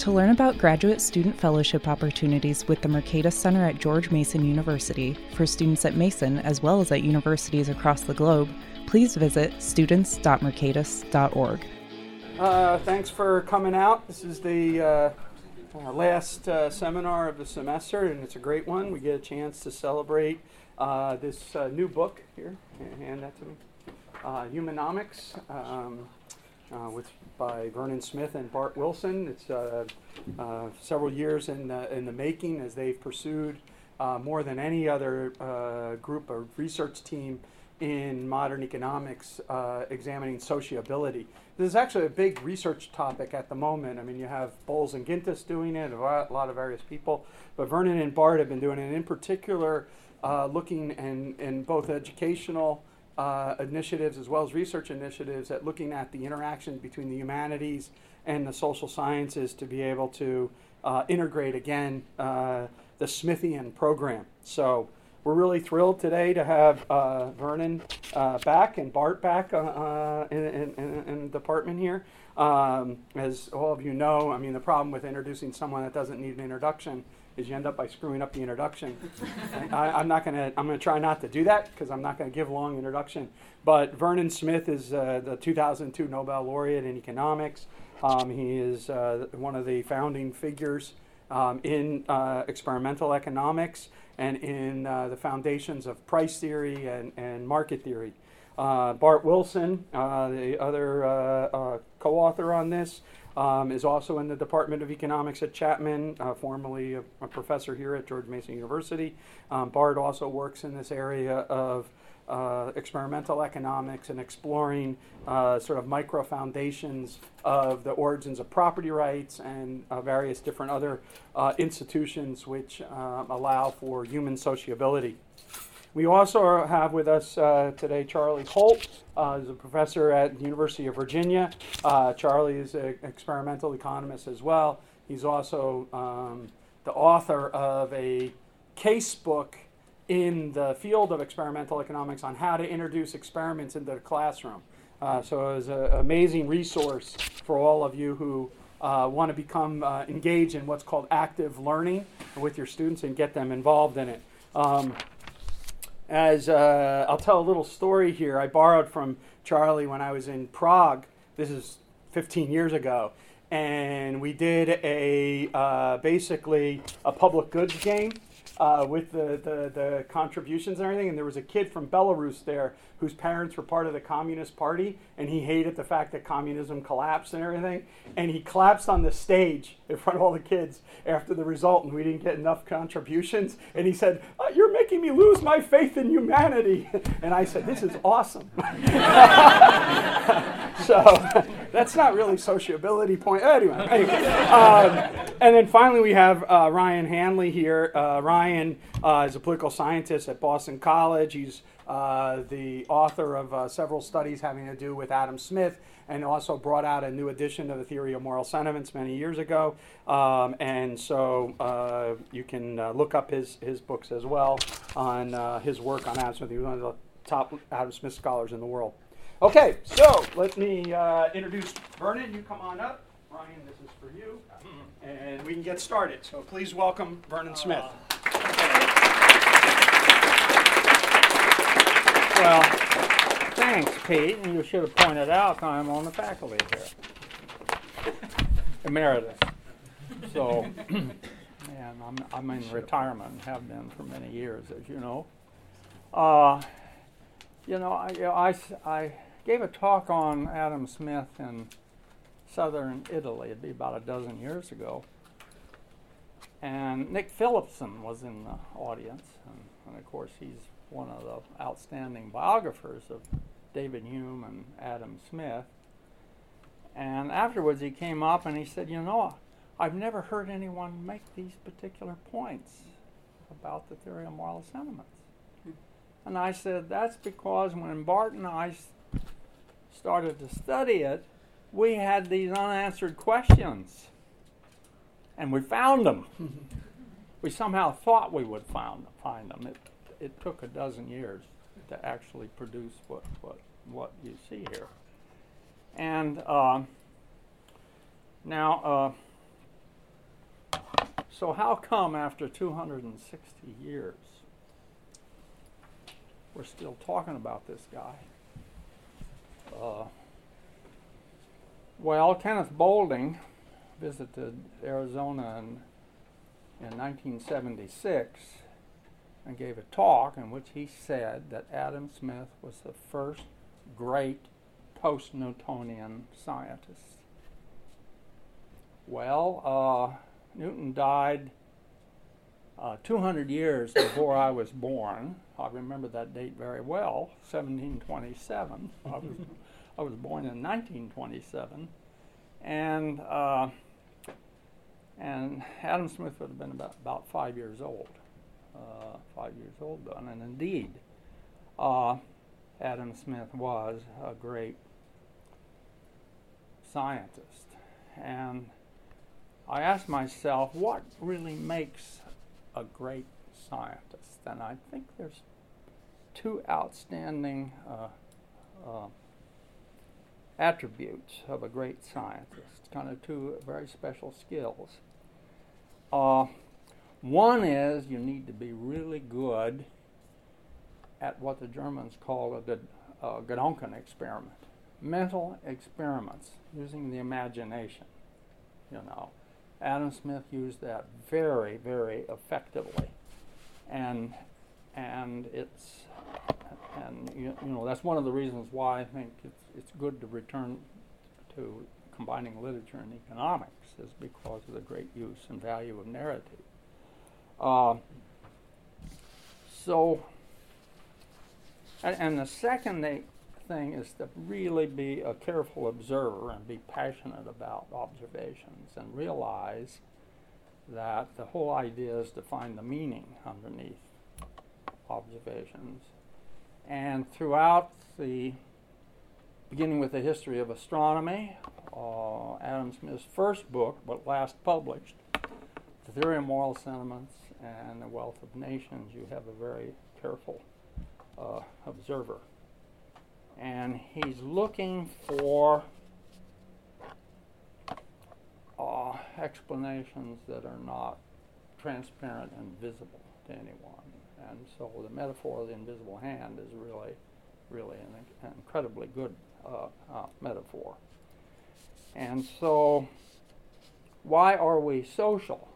To learn about graduate student fellowship opportunities with the Mercatus Center at George Mason University for students at Mason as well as at universities across the globe, please visit students.mercatus.org. Uh, thanks for coming out. This is the uh, uh, last uh, seminar of the semester, and it's a great one. We get a chance to celebrate uh, this uh, new book here. Hand that to me. Humanomics. Um, uh, with by Vernon Smith and Bart Wilson. It's uh, uh, several years in the, in the making as they've pursued uh, more than any other uh, group or research team in modern economics uh, examining sociability. This is actually a big research topic at the moment. I mean, you have Bowles and Gintis doing it, a lot, a lot of various people, but Vernon and Bart have been doing it in particular, looking in, in both educational uh, initiatives as well as research initiatives at looking at the interaction between the humanities and the social sciences to be able to uh, integrate again uh, the Smithian program. So we're really thrilled today to have uh, Vernon uh, back and Bart back in, in, in, the department here. Um, as all of you know, I mean, the problem with introducing someone that doesn't need an introduction is you end up by screwing up the introduction. I, am not going to. I'm going to try not to do that because I'm not going to give a long introduction. But Vernon Smith is uh, the 2002 Nobel laureate in economics. Um, he is uh, one of the founding figures um, in uh, experimental economics and in uh, the foundations of price theory and, and market theory. Uh, Bart Wilson, uh, the other co-author on this, um, is also in the Department of Economics at Chapman, uh, formerly a, a, professor here at George Mason University. Um, Bart also works in this area of uh, experimental economics and exploring uh, sort of micro foundations of the origins of property rights and uh, various different other uh, institutions which uh, allow for human sociability. We also have with us uh, today Charlie Holt, uh, a professor at the University of Virginia. Uh, Charlie is an experimental economist as well. He's also um, the author of a case book in the field of experimental economics on how to introduce experiments into the classroom. Uh, so it was an amazing resource for all of you who uh, want to become uh, engaged in what's called active learning with your students and get them involved in it. Um, as uh, I'll tell a little story here. I borrowed from Charlie when I was in Prague. This is 15 years ago, and we did a uh, basically a public goods game uh, with the, the, the contributions and everything. And there was a kid from Belarus there whose parents were part of the Communist Party, and he hated the fact that communism collapsed and everything. And he collapsed on the stage in front of all the kids after the result, and we didn't get enough contributions. And he said, oh, "You're me lose my faith in humanity." And I said, "This is awesome." so that's not really sociability point. Anyway, anyway. Um, and then finally we have uh, Ryan Hanley here. Uh, Ryan uh, is a political scientist at Boston College. He's uh, the author of uh, several studies having to do with Adam Smith and also brought out a new edition of the theory of moral sentiments many years ago. Um, and so uh, you can uh, look up his, his books as well on uh, his work on Adam Smith. He was one of the top Adam Smith scholars in the world. Okay, so let me introduce Vernon. You come on up. Ryan, this is for you. And we can get started. So please welcome Vernon Smith. Well, thanks, Pete. And you should have pointed out I'm on the faculty here, emeritus. So, and I'm, I'm in retirement, have been for many years, as you know. Uh, you know, I, I, I gave a talk on Adam Smith in southern Italy. It'd be about a dozen years ago. And Nick Phillipson was in the audience. And, and of course, he's one of the outstanding biographers of David Hume and Adam Smith. And afterwards, he came up and he said, You know, I've never heard anyone make these particular points about the theory of moral sentiments. Hmm. And I said, That's because when Bart and I started to study it, we had these unanswered questions. And we found them. we somehow thought we would found, find them. It, it took a dozen years to actually produce what, what, what you see here. And uh, now, uh, so how come after 260 years we're still talking about this guy? Uh, well, Kenneth Boulding visited Arizona in, in 1976 and gave a talk in which he said that Adam Smith was the first great post Newtonian scientist. Well, uh, Newton died uh, 200 years before I was born. I remember that date very well, 1727. I was I was born in 1927, and uh, and Adam Smith would have been about, about five years old, uh, five years old then, and indeed, uh, Adam Smith was a great scientist, and I asked myself, what really makes a great scientist? And I think there's two outstanding uh, uh, attributes of a great scientist, kind of two very special skills. One is you need to be really good at what the Germans call the uh, Gedanken experiment, mental experiments using the imagination. You know, Adam Smith used that very, very effectively, and and it's and you, you know that's one of the reasons why I think it's it's good to return to combining literature and economics is because of the great use and value of narrative. Uh, so, and, and, the second thing is to really be a careful observer and be passionate about observations and realize that the whole idea is to find the meaning underneath observations. And throughout the beginning with the history of astronomy, uh, Adam Smith's first book, but last published, The Theory of Moral Sentiments and The Wealth of Nations, you have a very careful uh, observer. And he's looking for uh, explanations that are not transparent and visible to anyone. And so the metaphor of the invisible hand is really, really an, incredibly good uh, uh, metaphor. And so, why are we social?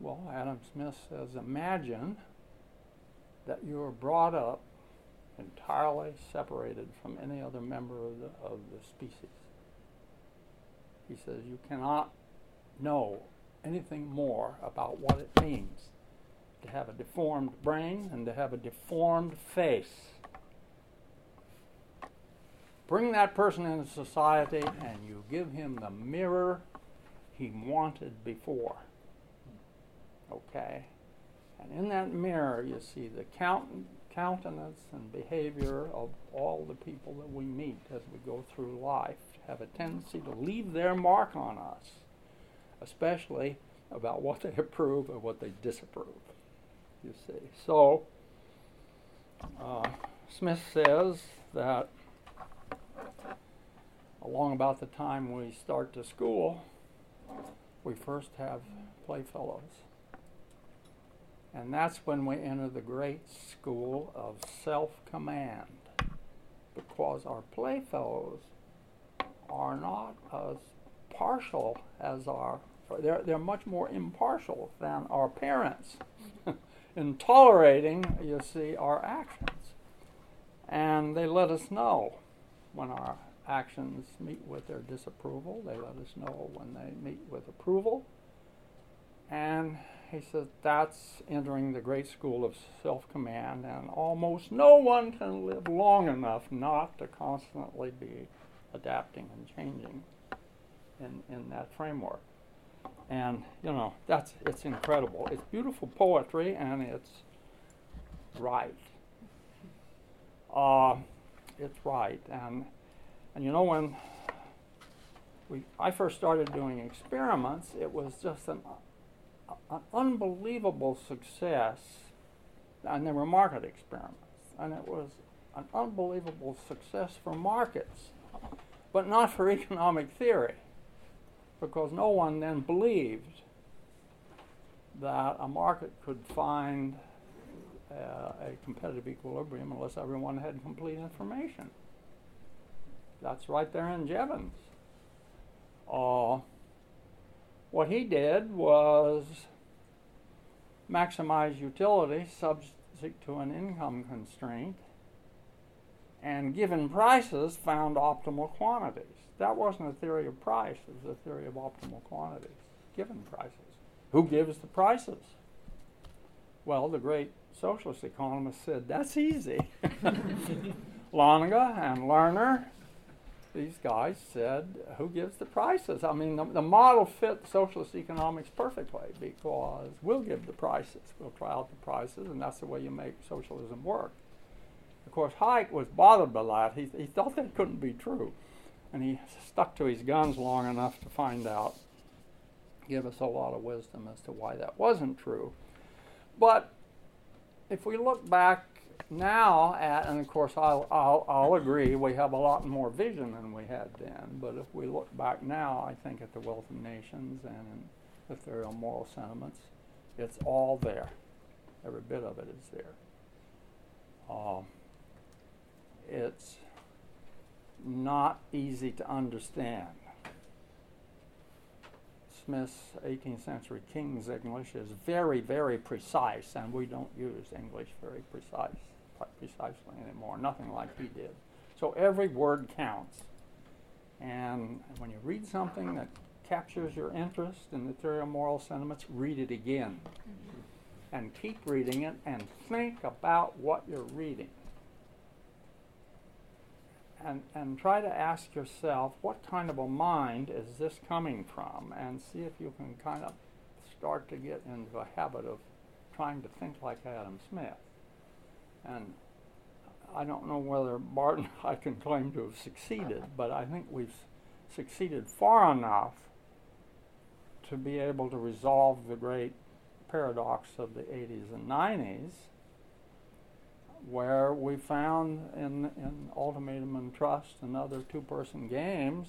Well, Adam Smith says imagine that you are brought up entirely separated from any other member of the, of the species. He says you cannot know anything more about what it means to have a deformed brain and to have a deformed face. Bring that person into society and you give him the mirror he wanted before. Okay? And in that mirror, you see the count- countenance and behavior of all the people that we meet as we go through life have a tendency to leave their mark on us, especially about what they approve and what they disapprove. You see. So, uh, Smith says that along about the time we start to school, we first have playfellows. And that's when we enter the great school of self command. Because our playfellows are not as partial as our, they're, they're much more impartial than our parents in tolerating, you see, our actions. And they let us know when our actions meet with their disapproval. They let us know when they meet with approval. And he says that's entering the great school of self command, and almost no one can live long enough not to constantly be adapting and changing in, in that framework. And, you know, that's it's incredible. It's beautiful poetry, and it's right. Uh, it's right, and and you know when we I first started doing experiments, it was just an, an unbelievable success, and they were market experiments, and it was an unbelievable success for markets, but not for economic theory, because no one then believed that a market could find uh, a competitive equilibrium unless everyone had complete information. That's right there in Jevons. Uh, what he did was maximize utility subject to an income constraint and given prices found optimal quantities. That wasn't a theory of price, it was a theory of optimal quantities, given prices. Who gives the prices? Well, the great socialist economist said, that's easy. Lange and Lerner, these guys said, who gives the prices? I mean, the, the model fit socialist economics perfectly because we'll give the prices. We'll try out the prices, and that's the way you make socialism work. Of course, Hayek was bothered by that. He, he thought that couldn't be true. And he stuck to his guns long enough to find out, give us a lot of wisdom as to why that wasn't true. But if we look back now at, and of course I'll, I'll, I'll agree, we have a lot more vision than we had then, but if we look back now, I think at the Wealth of Nations and the theory of moral sentiments, it's all there. Every bit of it is there. Um, it's not easy to understand. Smith's 18th century King's English is very, very precise, and we don't use English very precise, quite precisely anymore. Nothing like he did. So every word counts. And when you read something that captures your interest in the theory of moral sentiments, read it again. Mm-hmm. And keep reading it and think about what you're reading and, and try to ask yourself what kind of a mind is this coming from and see if you can kind of start to get into a habit of trying to think like Adam Smith. And I don't know whether Bart and I can claim to have succeeded, but I think we've succeeded far enough to be able to resolve the great paradox of the 80s and 90s where we found in, in Ultimatum and Trust and other two person games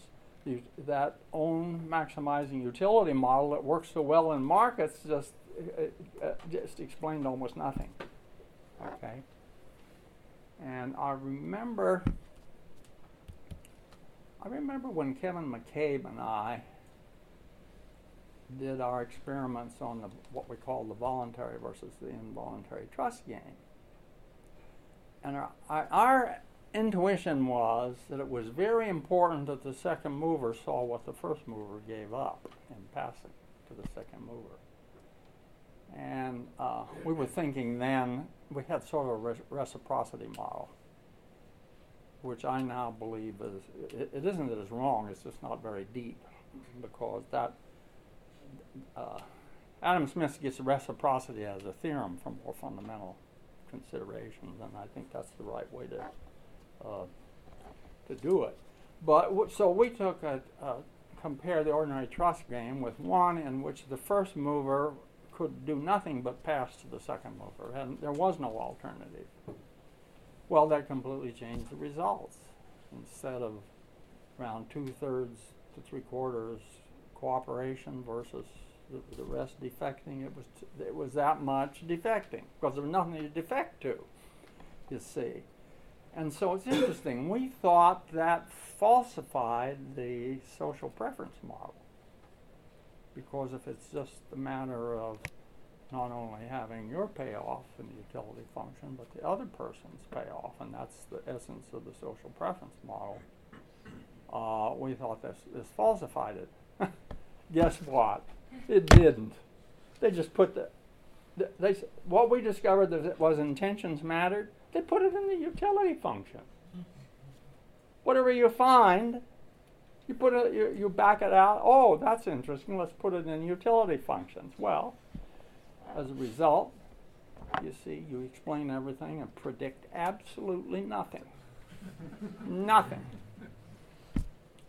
that own maximizing utility model that works so well in markets just, uh, just explained almost nothing. Okay? And I remember. I remember when Kevin McCabe and I did our experiments on the, what we call the voluntary versus the involuntary trust game and our, our, intuition was that it was very important that the second mover saw what the first mover gave up in passing to the second mover. And uh, we were thinking then, we had sort of a re- reciprocity model, which I now believe is, it, it isn't that it's wrong, it's just not very deep, because that, uh, Adam Smith gets reciprocity as a theorem from more fundamental considerations, and I think that's the right way to uh, to do it. But so we took a, a compare the ordinary trust game with one in which the first mover could do nothing but pass to the second mover, and there was no alternative. Well, that completely changed the results. Instead of around two thirds to three quarters cooperation versus the, the rest defecting. It was t- it was that much defecting because there was nothing to defect to. You see, and so it's interesting. We thought that falsified the social preference model because if it's just a matter of not only having your payoff in the utility function, but the other person's payoff, and that's the essence of the social preference model. Uh, we thought this, this falsified it. Guess what? It didn't. They just put the, the they what we discovered that was intentions mattered. They put it in the utility function. Whatever you find, you put it, you, you back it out. Oh, that's interesting. Let's put it in utility functions. Well, as a result, You see, you explain everything and predict absolutely nothing. nothing.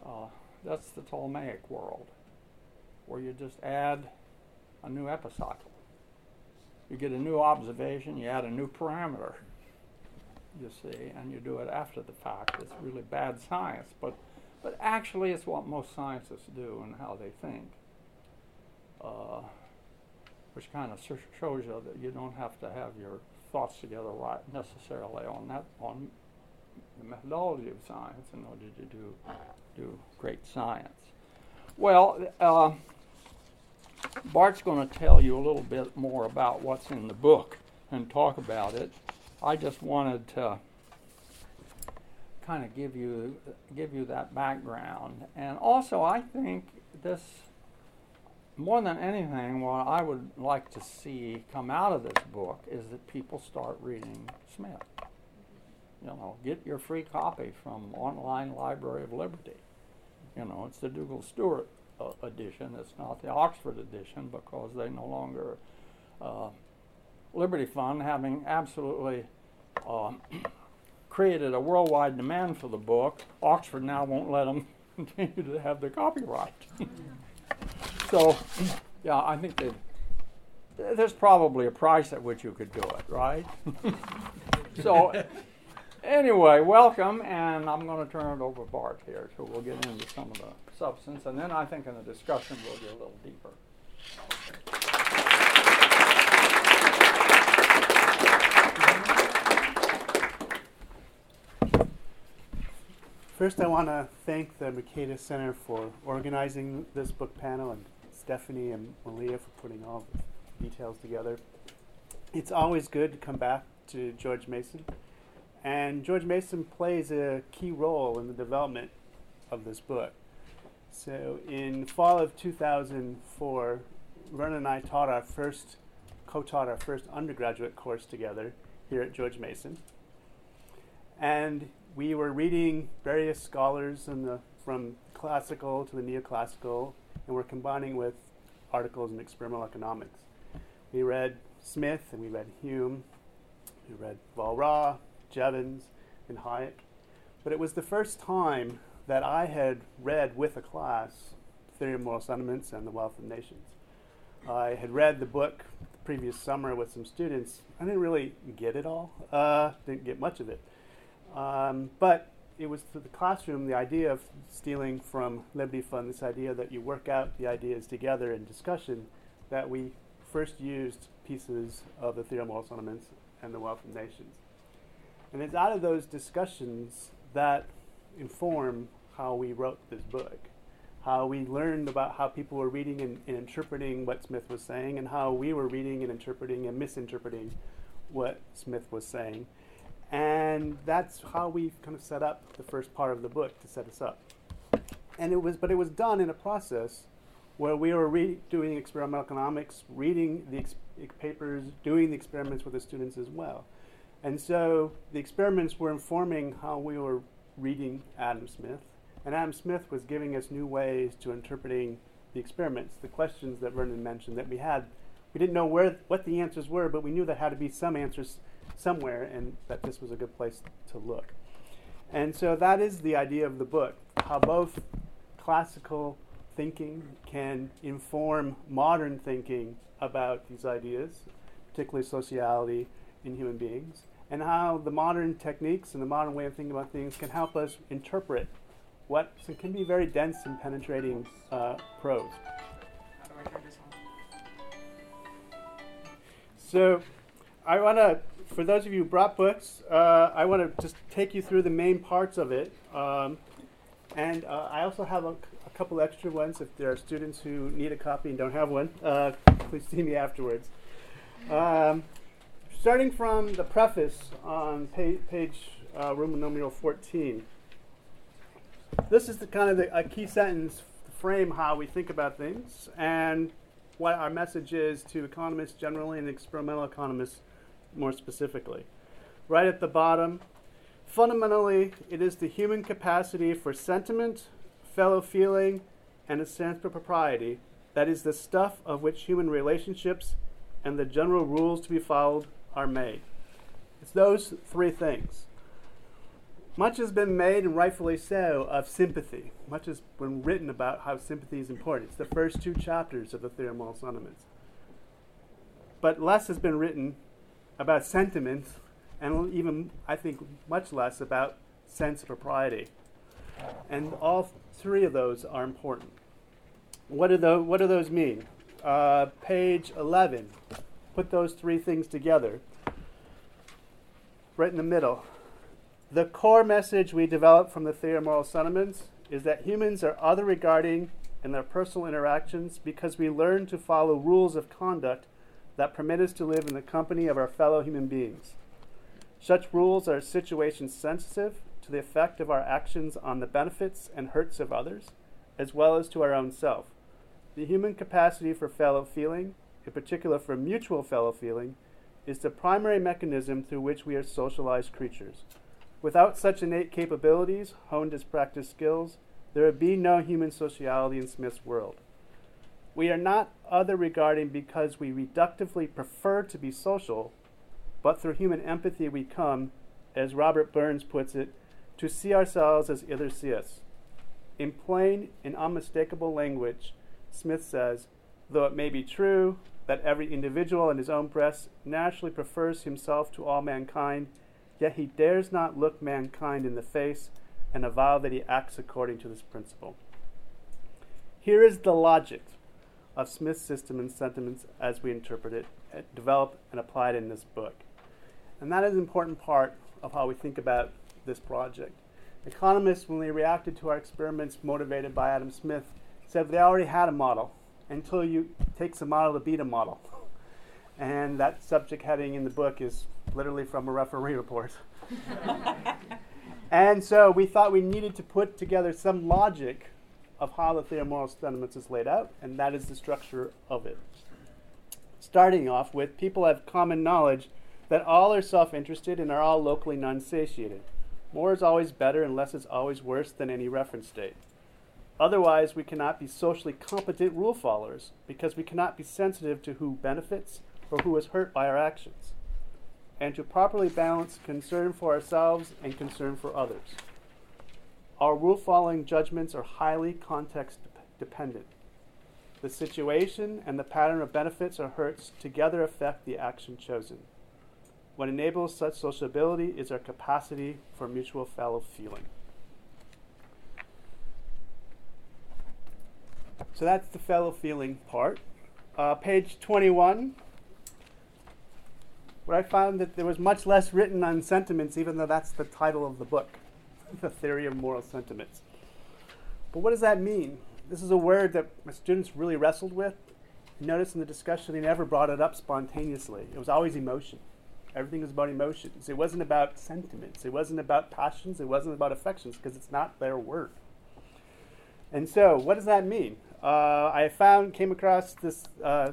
Uh, that's the Ptolemaic world, where you just add a new epicycle. You get a new observation, you add a new parameter, you see, and you do it after the fact. It's really bad science, but, but actually, it's what most scientists do and how they think. Uh, which kind of shows you that you don't have to have your thoughts together right necessarily on that on the methodology of science in order to do do great science. Well, uh, Bart's going to tell you a little bit more about what's in the book and talk about it. I just wanted to kind of give you give you that background, and also I think this more than anything, what I would like to see come out of this book is that people start reading Smith. You know, get your free copy from Online Library of Liberty. You know, it's the Dugald Stewart uh, edition. It's not the Oxford edition because they no longer uh, Liberty Fund having absolutely uh, created a worldwide demand for the book. Oxford now won't let them continue to have the copyright. So, yeah, I think that there's probably a price at which you could do it, right? so, anyway, welcome, and I'm going to turn it over to Bart here, so we'll get into some of the substance, and then I think in the discussion we'll get a little deeper. First, I want to thank the Mercatus Center for organizing this book panel and Stephanie and Malia for putting all the details together. It's always good to come back to George Mason. And George Mason plays a key role in the development of this book. So in fall of 2004, Vernon and I taught our first, co-taught our first undergraduate course together here at George Mason. And we were reading various scholars the, from classical to the neoclassical and we're combining with articles in experimental economics. We read Smith and we read Hume, we read Walras, Jevons, and Hayek. But it was the first time that I had read with a class Theory of Moral Sentiments and The Wealth of Nations. I had read the book the previous summer with some students. I didn't really get it all, uh, didn't get much of it. Um, but it was to the classroom the idea of stealing from Liberty Fund, this idea that you work out the ideas together in discussion, that we first used pieces of the Theory of Moral Sentiments and the Wealth of Nations. And it's out of those discussions that inform how we wrote this book, how we learned about how people were reading and, and interpreting what Smith was saying, and how we were reading and interpreting and misinterpreting what Smith was saying and that's how we kind of set up the first part of the book to set us up. And it was, but it was done in a process where we were re- doing experimental economics, reading the ex- papers, doing the experiments with the students as well. And so the experiments were informing how we were reading Adam Smith, and Adam Smith was giving us new ways to interpreting the experiments, the questions that Vernon mentioned that we had. We didn't know where what the answers were, but we knew there had to be some answers somewhere and that this was a good place to look. And so that is the idea of the book how both classical thinking can inform modern thinking about these ideas, particularly sociality in human beings, and how the modern techniques and the modern way of thinking about things can help us interpret what can be very dense and penetrating uh, prose. So I want to for those of you who brought books, uh, I want to just take you through the main parts of it. Um, and uh, I also have a, a, couple extra ones if there are students who need a copy and don't have one. Uh, please see me afterwards. Um, starting from the preface on pa- page uh, Roman numeral 14. This is the kind of the, a key sentence to frame how we think about things and what our message is to economists generally and experimental economists more specifically. Right at the bottom, fundamentally, it is the human capacity for sentiment, fellow feeling, and a sense of propriety that is the stuff of which human relationships and the general rules to be followed are made. It's those three things. Much has been made, and rightfully so, of sympathy. Much has been written about how sympathy is important. It's the first two chapters of the Theory of Sentiments. But less has been written about sentiments, and even, I think, much less about sense of propriety. And all three of those are important. What do, the, what do those mean? Uh, page 11. Put those three things together. Right in the middle. The core message we develop from the theory of moral sentiments is that humans are other regarding in their personal interactions because we learn to follow rules of conduct that permit us to live in the company of our fellow human beings. Such rules are situation sensitive to the effect of our actions on the benefits and hurts of others, as well as to our own self. The human capacity for fellow feeling, in particular for mutual fellow feeling, is the primary mechanism through which we are socialized creatures. Without such innate capabilities, honed as practice skills, there would be no human sociality in Smith's world. We are not other regarding because we reductively prefer to be social, but through human empathy we come, as Robert Burns puts it, to see ourselves as others see us. In plain and unmistakable language, Smith says, though it may be true that every individual in his own breast naturally prefers himself to all mankind, yet he dares not look mankind in the face and avow that he acts according to this principle. Here is the logic of Smith's system and sentiments as we interpret it, uh, developed, and applied in this book. And that is an important part of how we think about this project. Economists, when they reacted to our experiments motivated by Adam Smith, said they already had a model until you takes a model to beat a model. And that subject heading in the book is literally from a referee report. and so we thought we needed to put together some logic of how the theory of moral sentiments is laid out, and that is the structure of it. Starting off with, people have common knowledge that all are self interested and are all locally non satiated. More is always better and less is always worse than any reference state. Otherwise, we cannot be socially competent rule followers because we cannot be sensitive to who benefits or who is hurt by our actions, and to properly balance concern for ourselves and concern for others. Our rule following judgments are highly context dependent. The situation and the pattern of benefits or hurts together affect the action chosen. What enables such sociability is our capacity for mutual fellow feeling. So that's the fellow feeling part. Uh, page 21, where I found that there was much less written on sentiments, even though that's the title of the book, The Theory of Moral Sentiments. But what does that mean? This is a word that my students really wrestled with. Notice in the discussion they never brought it up spontaneously. It was always emotion. Everything was about emotions. It wasn't about sentiments. It wasn't about passions. It wasn't about affections because it's not their word. And so, what does that mean? Uh, I found, came across this uh,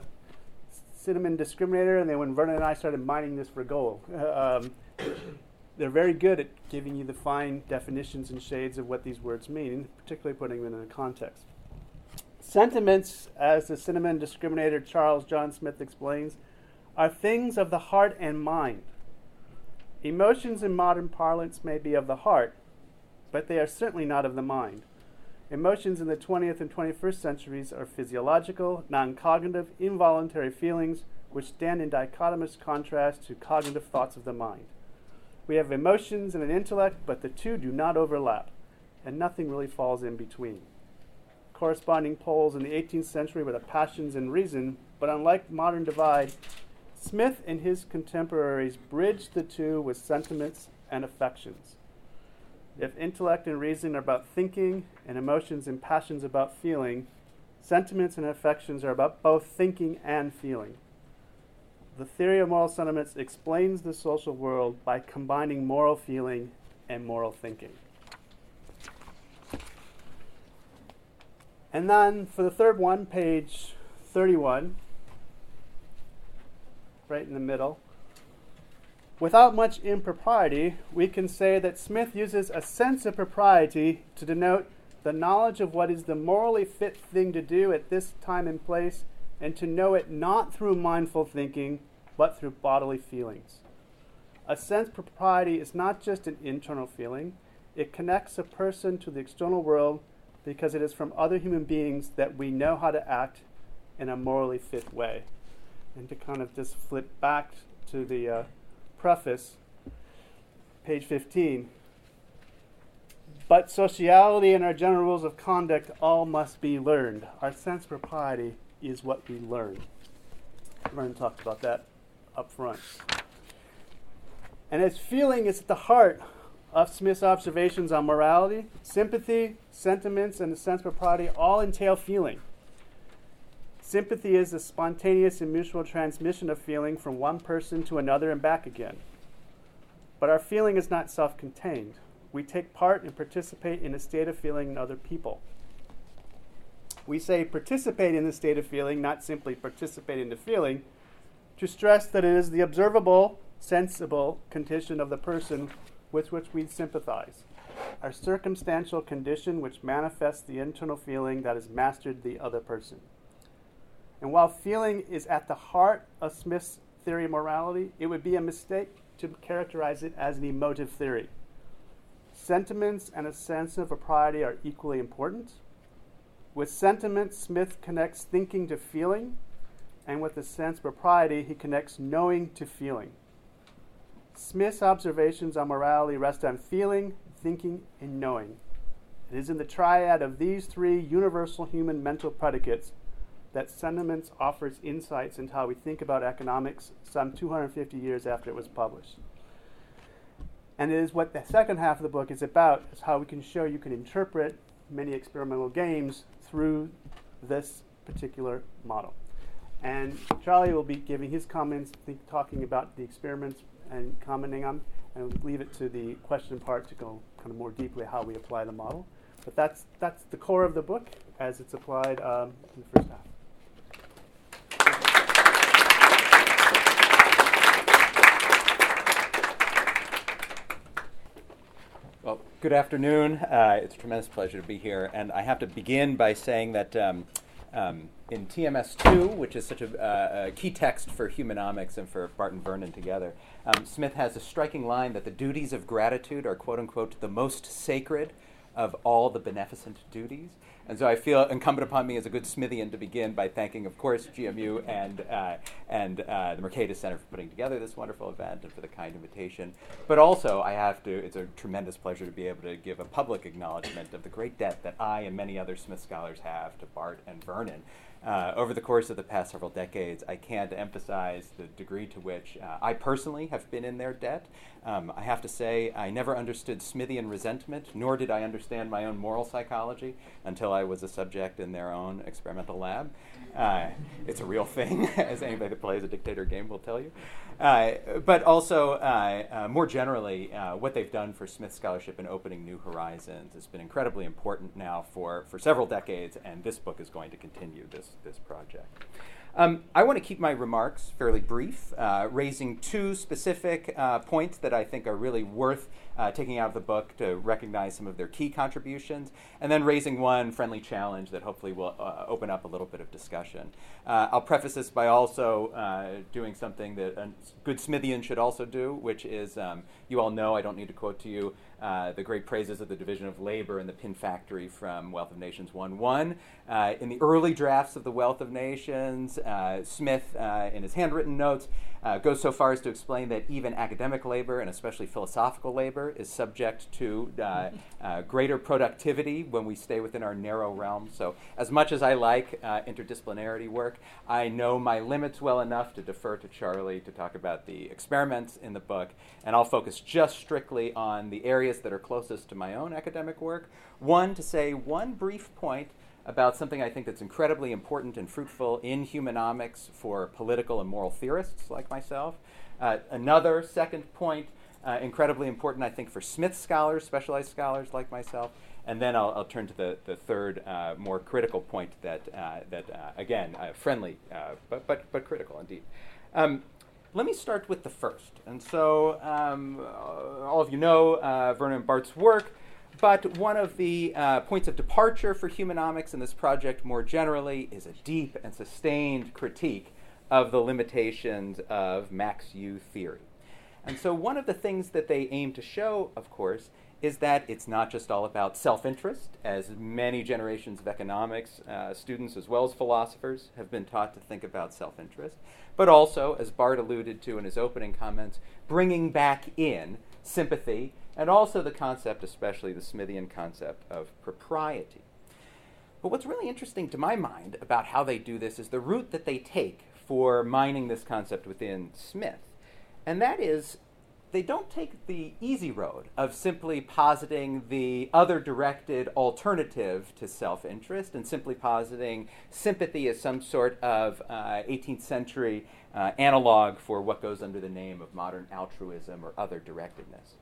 synonym discriminator, and then when Vernon and I started mining this for gold, um, they're very good at giving you the fine definitions and shades of what these words mean, particularly putting them in a context. Sentiments, as the synonym discriminator Charles John Smith explains, are things of the heart and mind. Emotions in modern parlance may be of the heart, but they are certainly not of the mind. Emotions in the 20th and 21st centuries are physiological, non cognitive, involuntary feelings which stand in dichotomous contrast to cognitive thoughts of the mind. We have emotions and an intellect, but the two do not overlap, and nothing really falls in between. Corresponding poles in the 18th century were the passions and reason, but unlike modern divide, Smith and his contemporaries bridged the two with sentiments and affections. If intellect and reason are about thinking, and emotions and passions about feeling, sentiments and affections are about both thinking and feeling. The theory of moral sentiments explains the social world by combining moral feeling and moral thinking. And then for the third one, page 31, right in the middle. Without much impropriety, we can say that Smith uses a sense of propriety to denote the knowledge of what is the morally fit thing to do at this time and place, and to know it not through mindful thinking, but through bodily feelings. A sense of propriety is not just an internal feeling, it connects a person to the external world because it is from other human beings that we know how to act in a morally fit way. And to kind of just flip back to the uh, preface, page 15. But sociality and our general rules of conduct all must be learned. Our sense of propriety is what we learn. Vernon talked about that up front. And as feeling is at the heart of Smith's observations on morality, sympathy, sentiments, and the sense of propriety all entail feeling. Sympathy is the spontaneous and mutual transmission of feeling from one person to another and back again. But our feeling is not self contained. We take part and participate in a state of feeling in other people. We say participate in the state of feeling, not simply participate in the feeling, to stress that it is the observable, sensible condition of the person with which we sympathize, our circumstantial condition which manifests the internal feeling that has mastered the other person. And while feeling is at the heart of Smith's theory of morality, it would be a mistake to characterize it as an emotive theory. Sentiments and a sense of propriety are equally important. With sentiment, Smith connects thinking to feeling, and with the sense of propriety, he connects knowing to feeling. Smith's observations on morality rest on feeling, thinking, and knowing. It is in the triad of these three universal human mental predicates that Sentiments offers insights into how we think about economics some 250 years after it was published. And it is what the second half of the book is about, is how we can show you can interpret many experimental games through this particular model. And Charlie will be giving his comments, think, talking about the experiments and commenting on, and leave it to the question part to go kind of more deeply how we apply the model. But that's, that's the core of the book as it's applied um, in the first half. Well, good afternoon. Uh, it's a tremendous pleasure to be here. And I have to begin by saying that um, um, in TMS 2, which is such a, uh, a, key text for humanomics and for Bart and Vernon together, um, Smith has a striking line that the duties of gratitude are, quote unquote, the most sacred of all the beneficent duties. And so I feel incumbent upon me as a good Smithian to begin by thanking, of course, GMU and, uh, and uh, the Mercatus Center for putting together this wonderful event and for the kind invitation. But also, I have to, it's a tremendous pleasure to be able to give a public acknowledgement of the great debt that I and many other Smith scholars have to Bart and Vernon. Uh, over the course of the past several decades, I can't emphasize the degree to which uh, I personally have been in their debt. Um, I have to say, I never understood Smithian resentment, nor did I understand my own moral psychology until I was a subject in their own experimental lab. Uh, it's a real thing, as anybody that plays a dictator game will tell you. Uh, but also, uh, uh, more generally, what they've done for Smith Scholarship in opening new horizons has been incredibly important now for, for several decades, and this book is going to continue this, this project. Um, I want to keep my remarks fairly brief, uh, raising two specific uh, points that I think are really worth uh, taking out of the book to recognize some of their key contributions, and then raising one friendly challenge that hopefully will uh, open up a little bit of discussion. Uh, I'll preface this by also uh, doing something that a good Smithian should also do, which is um, you all know, I don't need to quote to you, uh, the great praises of the Division of Labor and the Pin Factory from Wealth of Nations 1 1. Uh, in the early drafts of the Wealth of Nations, uh, Smith, uh, in his handwritten notes, uh, goes so far as to explain that even academic labor, and especially philosophical labor, is subject to uh, uh, greater productivity when we stay within our narrow realm. So, as much as I like uh, interdisciplinarity work, I know my limits well enough to defer to Charlie to talk about the experiments in the book, and I'll focus just strictly on the areas that are closest to my own academic work. One, to say one brief point about something I think that's incredibly important and fruitful in humanomics for political and moral theorists like myself. Uh, another second point, uh, incredibly important, I think, for Smith scholars, specialized scholars like myself. And then I'll, I'll turn to the, the third, uh, more critical point that, uh, that uh, again, uh, friendly, but, but, but critical indeed. Um, let me start with the first. And so, um, all of you know Vernon Bart's work, but one of the uh, points of departure for humanomics in this project more generally is a deep and sustained critique of the limitations of max U theory. And so, one of the things that they aim to show, of course, is that it's not just all about self interest, as many generations of economics uh, students as well as philosophers have been taught to think about self interest, but also, as Bart alluded to in his opening comments, bringing back in sympathy and also the concept, especially the Smithian concept of propriety. But what's really interesting to my mind about how they do this is the route that they take for mining this concept within Smith. And that is they don't take the easy road of simply positing the other directed alternative to self interest and simply positing sympathy as some sort of uh, 18th century uh, analog for what goes under the name of modern altruism or other directedness.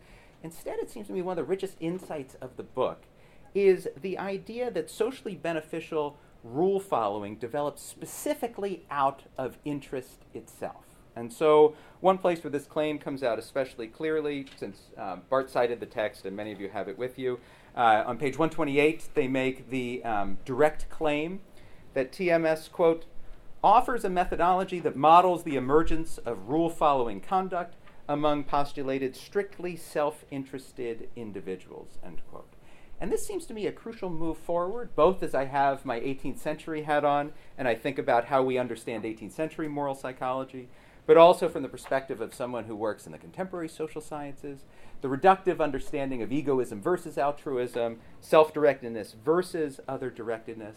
Instead, it seems to me one of the richest insights of the book is the idea that socially beneficial rule following develops specifically out of interest itself. And so, one place where this claim comes out especially clearly, since um, Bart cited the text and many of you have it with you, uh, on page 128, they make the um, direct claim that TMS, quote, offers a methodology that models the emergence of rule following conduct among postulated strictly self interested individuals, end quote. And this seems to me a crucial move forward, both as I have my 18th century hat on and I think about how we understand 18th century moral psychology, but also from the perspective of someone who works in the contemporary social sciences, the reductive understanding of egoism versus altruism, self directedness versus other directedness.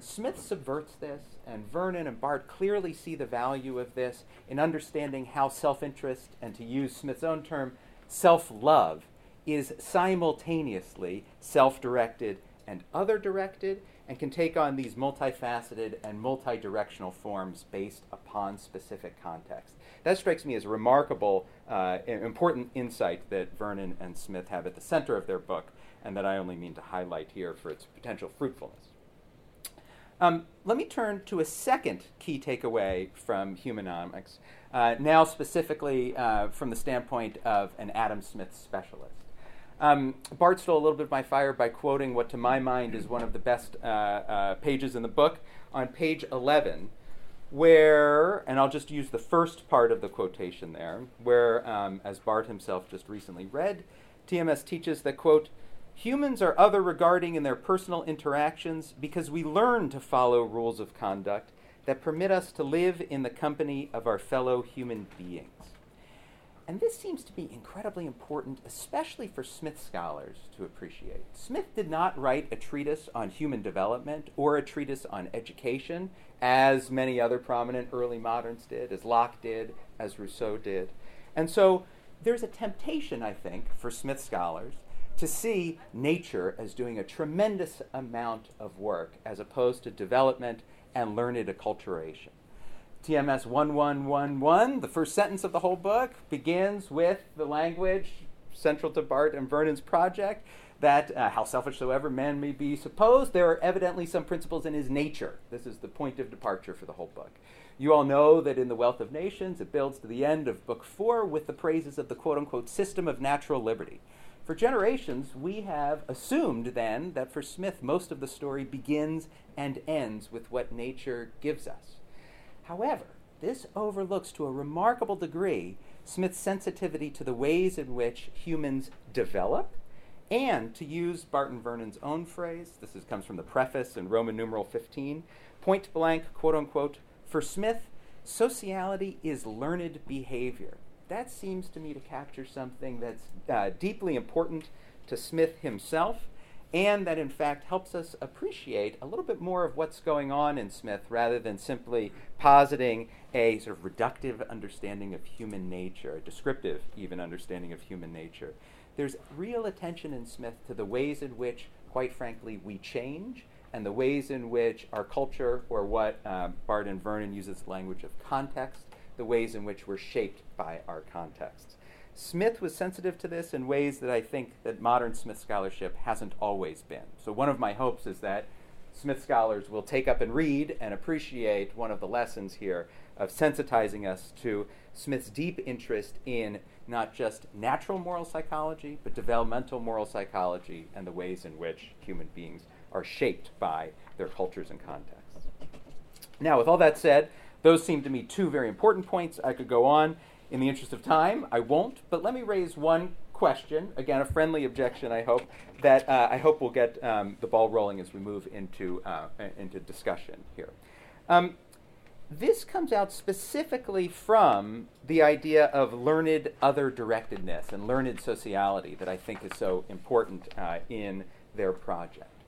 Smith subverts this, and Vernon and Bart clearly see the value of this in understanding how self interest, and to use Smith's own term, self love, is simultaneously self directed and other directed, and can take on these multifaceted and multi-directional forms based upon specific context. That strikes me as a remarkable, uh, important insight that Vernon and Smith have at the center of their book, and that I only mean to highlight here for its potential fruitfulness. Um, let me turn to a second key takeaway from humanomics, uh, now specifically uh, from the standpoint of an Adam Smith specialist. Um, Bart stole a little bit of my fire by quoting what, to my mind, is one of the best uh, uh, pages in the book on page 11, where, and I'll just use the first part of the quotation there, where, um, as Bart himself just recently read, TMS teaches that, quote, humans are other regarding in their personal interactions because we learn to follow rules of conduct that permit us to live in the company of our fellow human beings. And this seems to be incredibly important, especially for Smith scholars to appreciate. Smith did not write a treatise on human development or a treatise on education, as many other prominent early moderns did, as Locke did, as Rousseau did. And so there's a temptation, I think, for Smith scholars to see nature as doing a tremendous amount of work as opposed to development and learned acculturation. TMS 1111, the first sentence of the whole book, begins with the language central to Bart and Vernon's project that, uh, how selfish soever man may be supposed, there are evidently some principles in his nature. This is the point of departure for the whole book. You all know that in The Wealth of Nations, it builds to the end of book four with the praises of the quote unquote system of natural liberty. For generations, we have assumed then that for Smith, most of the story begins and ends with what nature gives us. However, this overlooks to a remarkable degree Smith's sensitivity to the ways in which humans develop, and to use Bart and Vernon's own phrase, this is, comes from the preface in Roman numeral 15, point blank, quote unquote, for Smith, sociality is learned behavior. That seems to me to capture something that's uh, deeply important to Smith himself and that in fact helps us appreciate a little bit more of what's going on in Smith rather than simply positing a sort of reductive understanding of human nature, a descriptive even understanding of human nature. There's real attention in Smith to the ways in which, quite frankly, we change and the ways in which our culture, or what um, Bart and Vernon uses language of context, the ways in which we're shaped by our contexts. Smith was sensitive to this in ways that I think that modern Smith scholarship hasn't always been. So one of my hopes is that Smith scholars will take up and read and appreciate one of the lessons here of sensitizing us to Smith's deep interest in not just natural moral psychology, but developmental moral psychology and the ways in which human beings are shaped by their cultures and contexts. Now, with all that said, Those seem to me two very important points. I could go on. In the interest of time, I won't, but let me raise one question, again, a friendly objection, I hope, that uh, I hope will get um, the ball rolling as we move into, uh, into discussion here. Um, this comes out specifically from the idea of learned other directedness and learned sociality that I think is so important uh, in their project.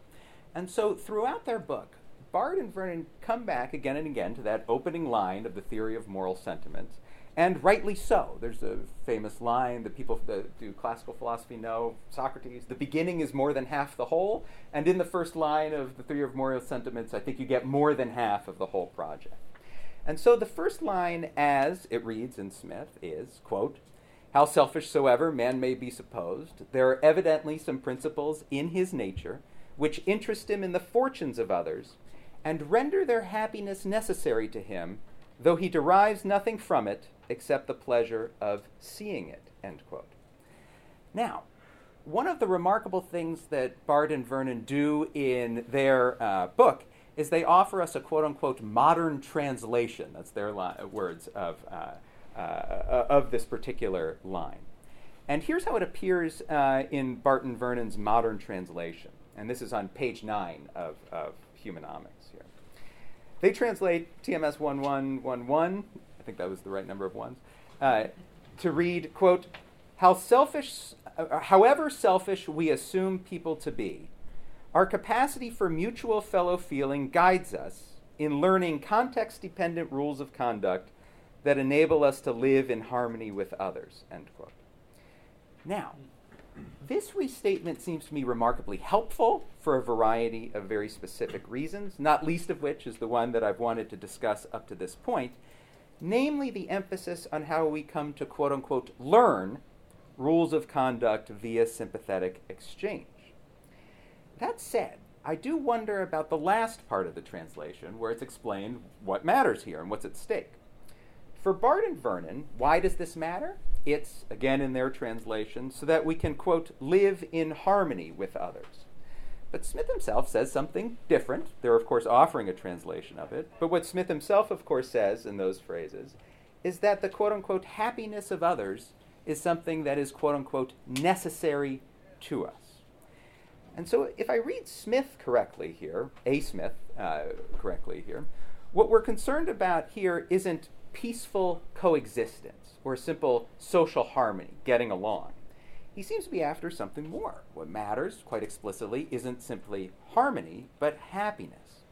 And so throughout their book, Bart and Vernon come back again and again to that opening line of the theory of moral sentiments and rightly so. There's a famous line that people that do classical philosophy know Socrates, the beginning is more than half the whole. And in the first line of the Theory of moral sentiments, I think you get more than half of the whole project. And so the first line, as it reads in Smith, is, quote, how selfish soever man may be supposed, there are evidently some principles in his nature which interest him in the fortunes of others, and render their happiness necessary to him, though he derives nothing from it except the pleasure of seeing it. End quote. Now, one of the remarkable things that Bart and Vernon do in their uh, book is they offer us a quote unquote modern translation, that's their li- words, of, uh, uh, of this particular line. And here's how it appears uh, in Bart and Vernon's modern translation. And this is on page nine of, of Humanomics. They translate TMS 1111 I think that was the right number of ones, uh, to read, quote, how selfish, uh, however selfish we assume people to be, our capacity for mutual fellow feeling guides us in learning context dependent rules of conduct that enable us to live in harmony with others, end quote. Now, this restatement seems to me remarkably helpful for a variety of very specific reasons, not least of which is the one that I've wanted to discuss up to this point, namely the emphasis on how we come to quote unquote learn rules of conduct via sympathetic exchange. That said, I do wonder about the last part of the translation where it's explained what matters here and what's at stake. For Bart and Vernon, why does this matter? It's, again in their translation, so that we can, quote, live in harmony with others. But Smith himself says something different. They're, of course, offering a translation of it. But what Smith himself, of course, says in those phrases is that the quote unquote happiness of others is something that is quote unquote necessary to us. And so, if I read Smith correctly here, A. Smith uh, correctly here, what we're concerned about here isn't peaceful coexistence or simple social harmony, getting along he seems to be after something more. What matters, quite explicitly, isn't simply harmony, but happiness.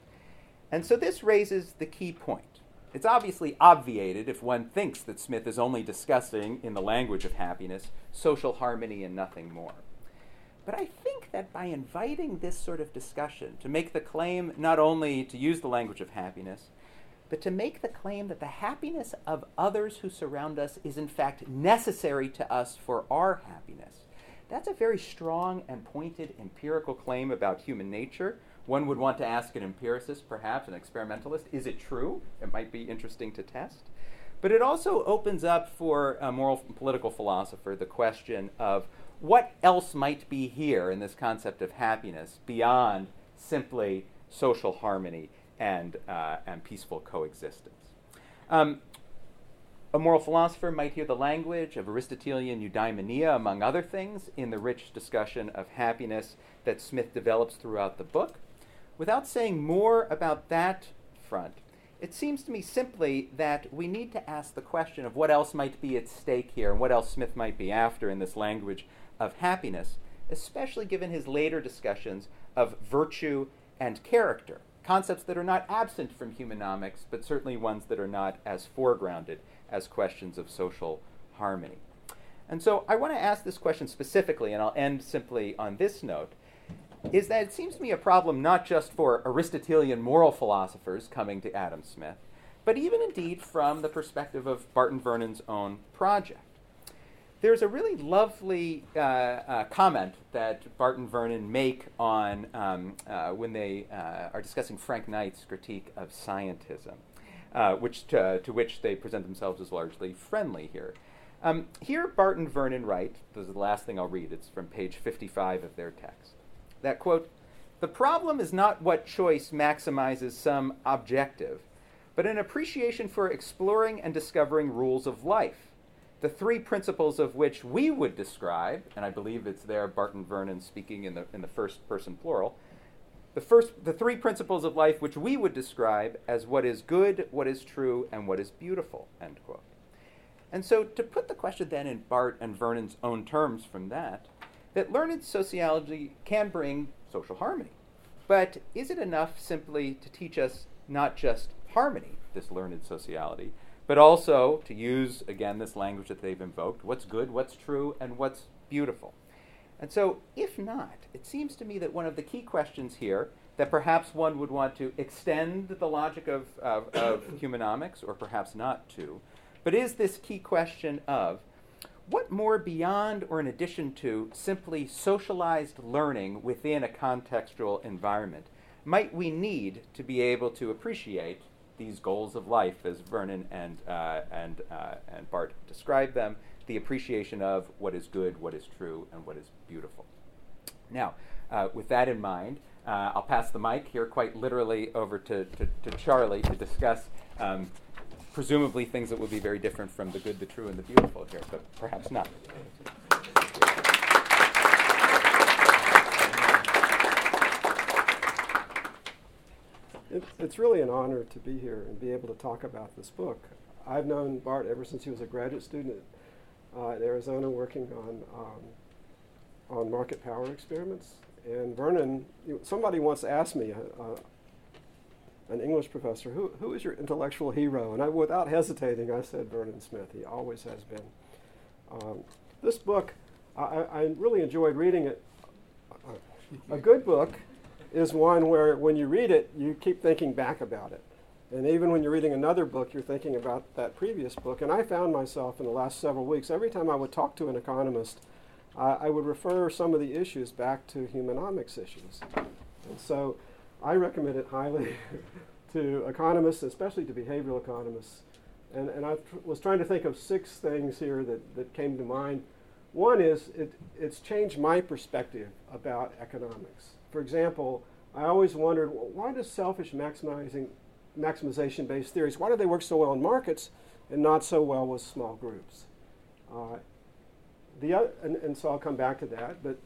And so this raises the key point. It's obviously obviated if one thinks that Smith is only discussing, in the language of happiness, social harmony and nothing more. But I think that by inviting this sort of discussion to make the claim not only to use the language of happiness, but to make the claim that the happiness of others who surround us is in fact necessary to us for our happiness. That's a very strong and pointed empirical claim about human nature. One would want to ask an empiricist, perhaps an experimentalist, is it true? It might be interesting to test. But it also opens up for a moral and political philosopher the question of what else might be here in this concept of happiness beyond simply social harmony and, uh, and peaceful coexistence. Um, a moral philosopher might hear the language of Aristotelian eudaimonia, among other things, in the rich discussion of happiness that Smith develops throughout the book. Without saying more about that front, it seems to me simply that we need to ask the question of what else might be at stake here and what else Smith might be after in this language of happiness, especially given his later discussions of virtue and character concepts that are not absent from humanomics, but certainly ones that are not as foregrounded as questions of social harmony. And so I want to ask this question specifically, and I'll end simply on this note, is that it seems to me a problem not just for Aristotelian moral philosophers coming to Adam Smith, but even indeed from the perspective of Bart and Vernon's own project there's a really lovely uh, uh, comment that Bart and Vernon make on um, uh, when they uh, are discussing Frank Knight's critique of scientism, uh, which to, to, which they present themselves as largely friendly here. Um, here, Bart and Vernon write, this is the last thing I'll read, it's from page 55 of their text, that quote, the problem is not what choice maximizes some objective, but an appreciation for exploring and discovering rules of life, the three principles of which we would describe, and I believe it's there Bart and Vernon speaking in the, in the first person plural, the, first, the three principles of life which we would describe as what is good, what is true, and what is beautiful, end quote. And so to put the question then in Bart and Vernon's own terms from that, that learned sociality can bring social harmony. But is it enough simply to teach us not just harmony, this learned sociality, but also to use, again, this language that they've invoked what's good, what's true, and what's beautiful? And so, if not, it seems to me that one of the key questions here that perhaps one would want to extend the logic of, of, of humanomics, or perhaps not to, but is this key question of what more beyond or in addition to simply socialized learning within a contextual environment might we need to be able to appreciate these goals of life as Vernon and, uh, and, uh, and Bart describe them, the appreciation of what is good, what is true, and what is beautiful. Now, uh, with that in mind, uh, I'll pass the mic here quite literally over to, to, to Charlie to discuss um, presumably things that will be very different from the good, the true, and the beautiful here, but perhaps not. It's really an honor to be here and be able to talk about this book. I've known Bart ever since he was a graduate student uh, at Arizona working on, um, on market power experiments. And Vernon, you, somebody once asked me, uh, uh, an English professor, who, who is your intellectual hero? And I, without hesitating, I said Vernon Smith. He always has been. Um, this book, I, I, really enjoyed reading it. A good book is one where when you read it, you keep thinking back about it. And even when you're reading another book, you're thinking about that previous book. And I found myself in the last several weeks, every time I would talk to an economist, uh, I would refer some of the issues back to humanomics issues. And so I recommend it highly to economists, especially to behavioral economists. And, and I tr- was trying to think of six things here that, that came to mind. One is it, it's changed my perspective about economics. For example, I always wondered well, why does selfish maximizing, maximization based theories, why do they work so well in markets and not so well with small groups? Uh, the other, and, and so I'll come back to that, but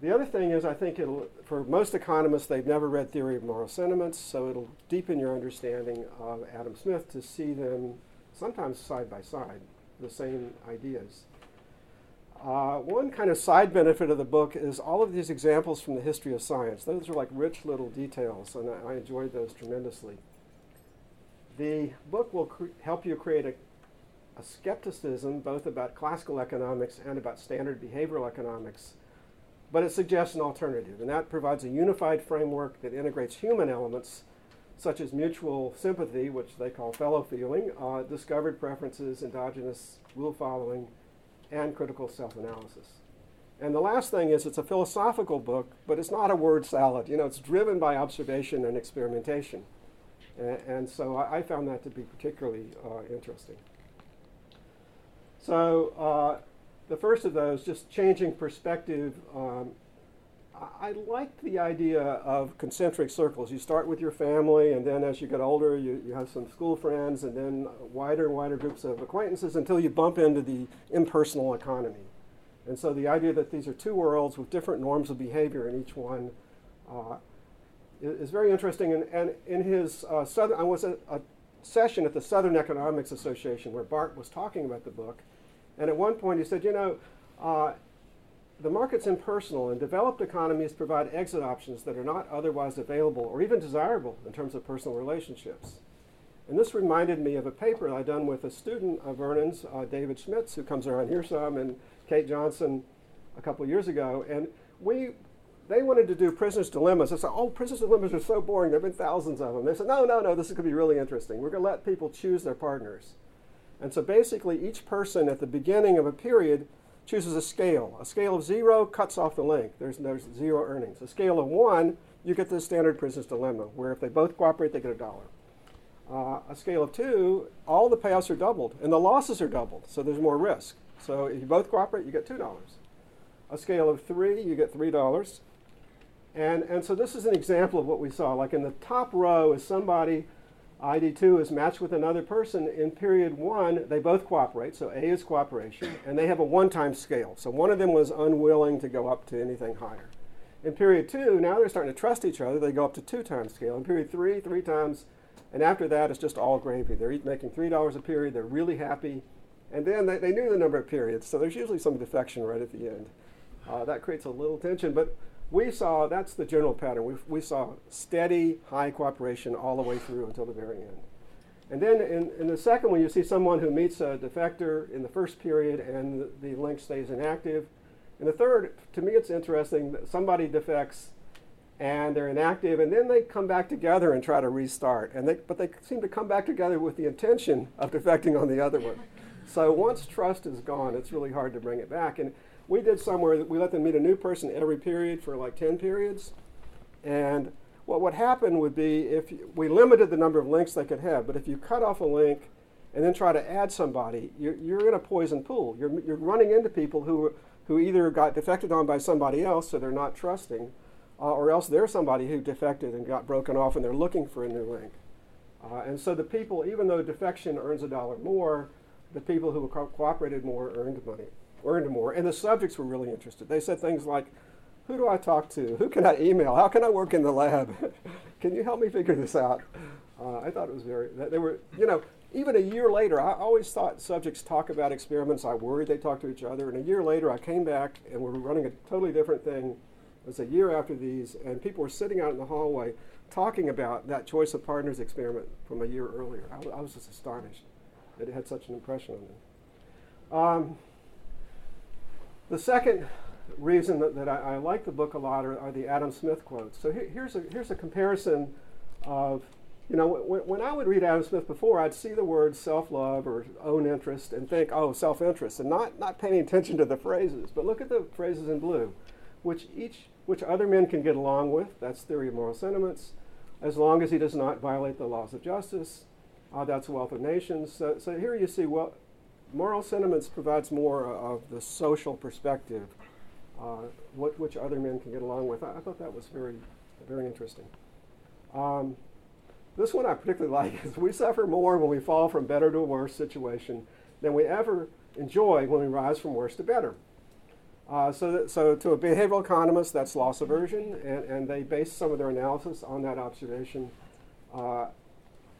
the other thing is, I think for most economists, they've never read Theory of Moral Sentiments, so it'll deepen your understanding of Adam Smith to see them sometimes side by side, the same ideas. Uh, one kind of side benefit of the book is all of these examples from the history of science. Those are like rich little details, and I, I enjoyed those tremendously. The book will cre- help you create a, a skepticism both about classical economics and about standard behavioral economics but it suggests an alternative, and that provides a unified framework that integrates human elements such as mutual sympathy, which they call fellow feeling, uh, discovered preferences, endogenous rule following, and critical self analysis. And the last thing is it's a philosophical book, but it's not a word salad. You know, it's driven by observation and experimentation. And, and so I, I, found that to be particularly uh, interesting. So, uh, the first of those, just changing perspective. Um, I, like the idea of concentric circles. You start with your family, and then as you get older, you, you have some school friends, and then wider and wider groups of acquaintances until you bump into the impersonal economy. And so the idea that these are two worlds with different norms of behavior in each one uh, is, is, very interesting. And, and in his uh, southern, I was at a session at the Southern Economics Association where Bart was talking about the book, and at one point he said, you know, uh, the market's impersonal, and developed economies provide exit options that are not otherwise available or even desirable in terms of personal relationships. And this reminded me of a paper I'd done with a student of Vernon's, uh, David Schmidtz, who comes around here some, and Kate Johnson a couple years ago. And we, they wanted to do prisoners' dilemmas. I said, oh, prisoners' dilemmas are so boring. There have been thousands of them. They said, no, no, no, this is going to be really interesting. We're going to let people choose their partners. And so basically, each person at the beginning of a period chooses a scale. A scale of zero cuts off the link. There's, there's zero earnings. A scale of one, you get the standard prisoner's dilemma, where if they both cooperate, they get a dollar. Uh, a scale of two, all the payouts are doubled, and the losses are doubled, so there's more risk. So if you both cooperate, you get $2. A scale of three, you get $3. And, and so this is an example of what we saw. Like in the top row is somebody ID2 is matched with another person. In period one, they both cooperate, so A is cooperation, and they have a one time scale. So one of them was unwilling to go up to anything higher. In period two, now they're starting to trust each other. They go up to two times scale. In period three, three times. And after that, it's just all gravy. They're making $3 a period. They're really happy. And then they, they knew the number of periods, so there's usually some defection right at the end. Uh, that creates a little tension, but we saw that's the general pattern. We, we saw steady, high cooperation all the way through until the very end. And then in, in the second one, you see someone who meets a defector in the first period and the, the link stays inactive. And the third, to me, it's interesting that somebody defects and they're inactive, and then they come back together and try to restart. And they, but they seem to come back together with the intention of defecting on the other one. So once trust is gone, it's really hard to bring it back. And we did somewhere that we let them meet a new person every period for like 10 periods. And what would happen would be if we limited the number of links they could have, but if you cut off a link and then try to add somebody, you're, you're in a poison pool. You're, you're running into people who, who either got defected on by somebody else, so they're not trusting, uh, or else they're somebody who defected and got broken off and they're looking for a new link. Uh, and so the people, even though defection earns a dollar more, the people who co- cooperated more earned money learned more. And the subjects were really interested. They said things like, who do I talk to? Who can I email? How can I work in the lab? can you help me figure this out? Uh, I thought it was very, they were, you know, even a year later, I always thought subjects talk about experiments. I worried they talk to each other. And a year later, I came back and we are running a totally different thing. It was a year after these, and people were sitting out in the hallway talking about that choice of partners experiment from a year earlier. I, I was just astonished that it had such an impression on them. Um, the second reason that, that I, I, like the book a lot are, are the Adam Smith quotes. So here, here's, a, here's a comparison of, you know, when I would read Adam Smith before, I'd see the words self love or own interest and think, oh, self interest, and not, not paying attention to the phrases. But look at the phrases in blue, which, each, which other men can get along with. That's theory of moral sentiments. As long as he does not violate the laws of justice, uh, that's wealth of nations. So, so here you see, well, moral sentiments provides more of the social perspective, uh, what, which other men can get along with. I, I thought that was very, very interesting. Um, this one I particularly like is we suffer more when we fall from better to a worse situation than we ever enjoy when we rise from worse to better. Uh, so, that, so to a behavioral economist, that's loss aversion, and, and they base some of their analysis on that observation. Uh,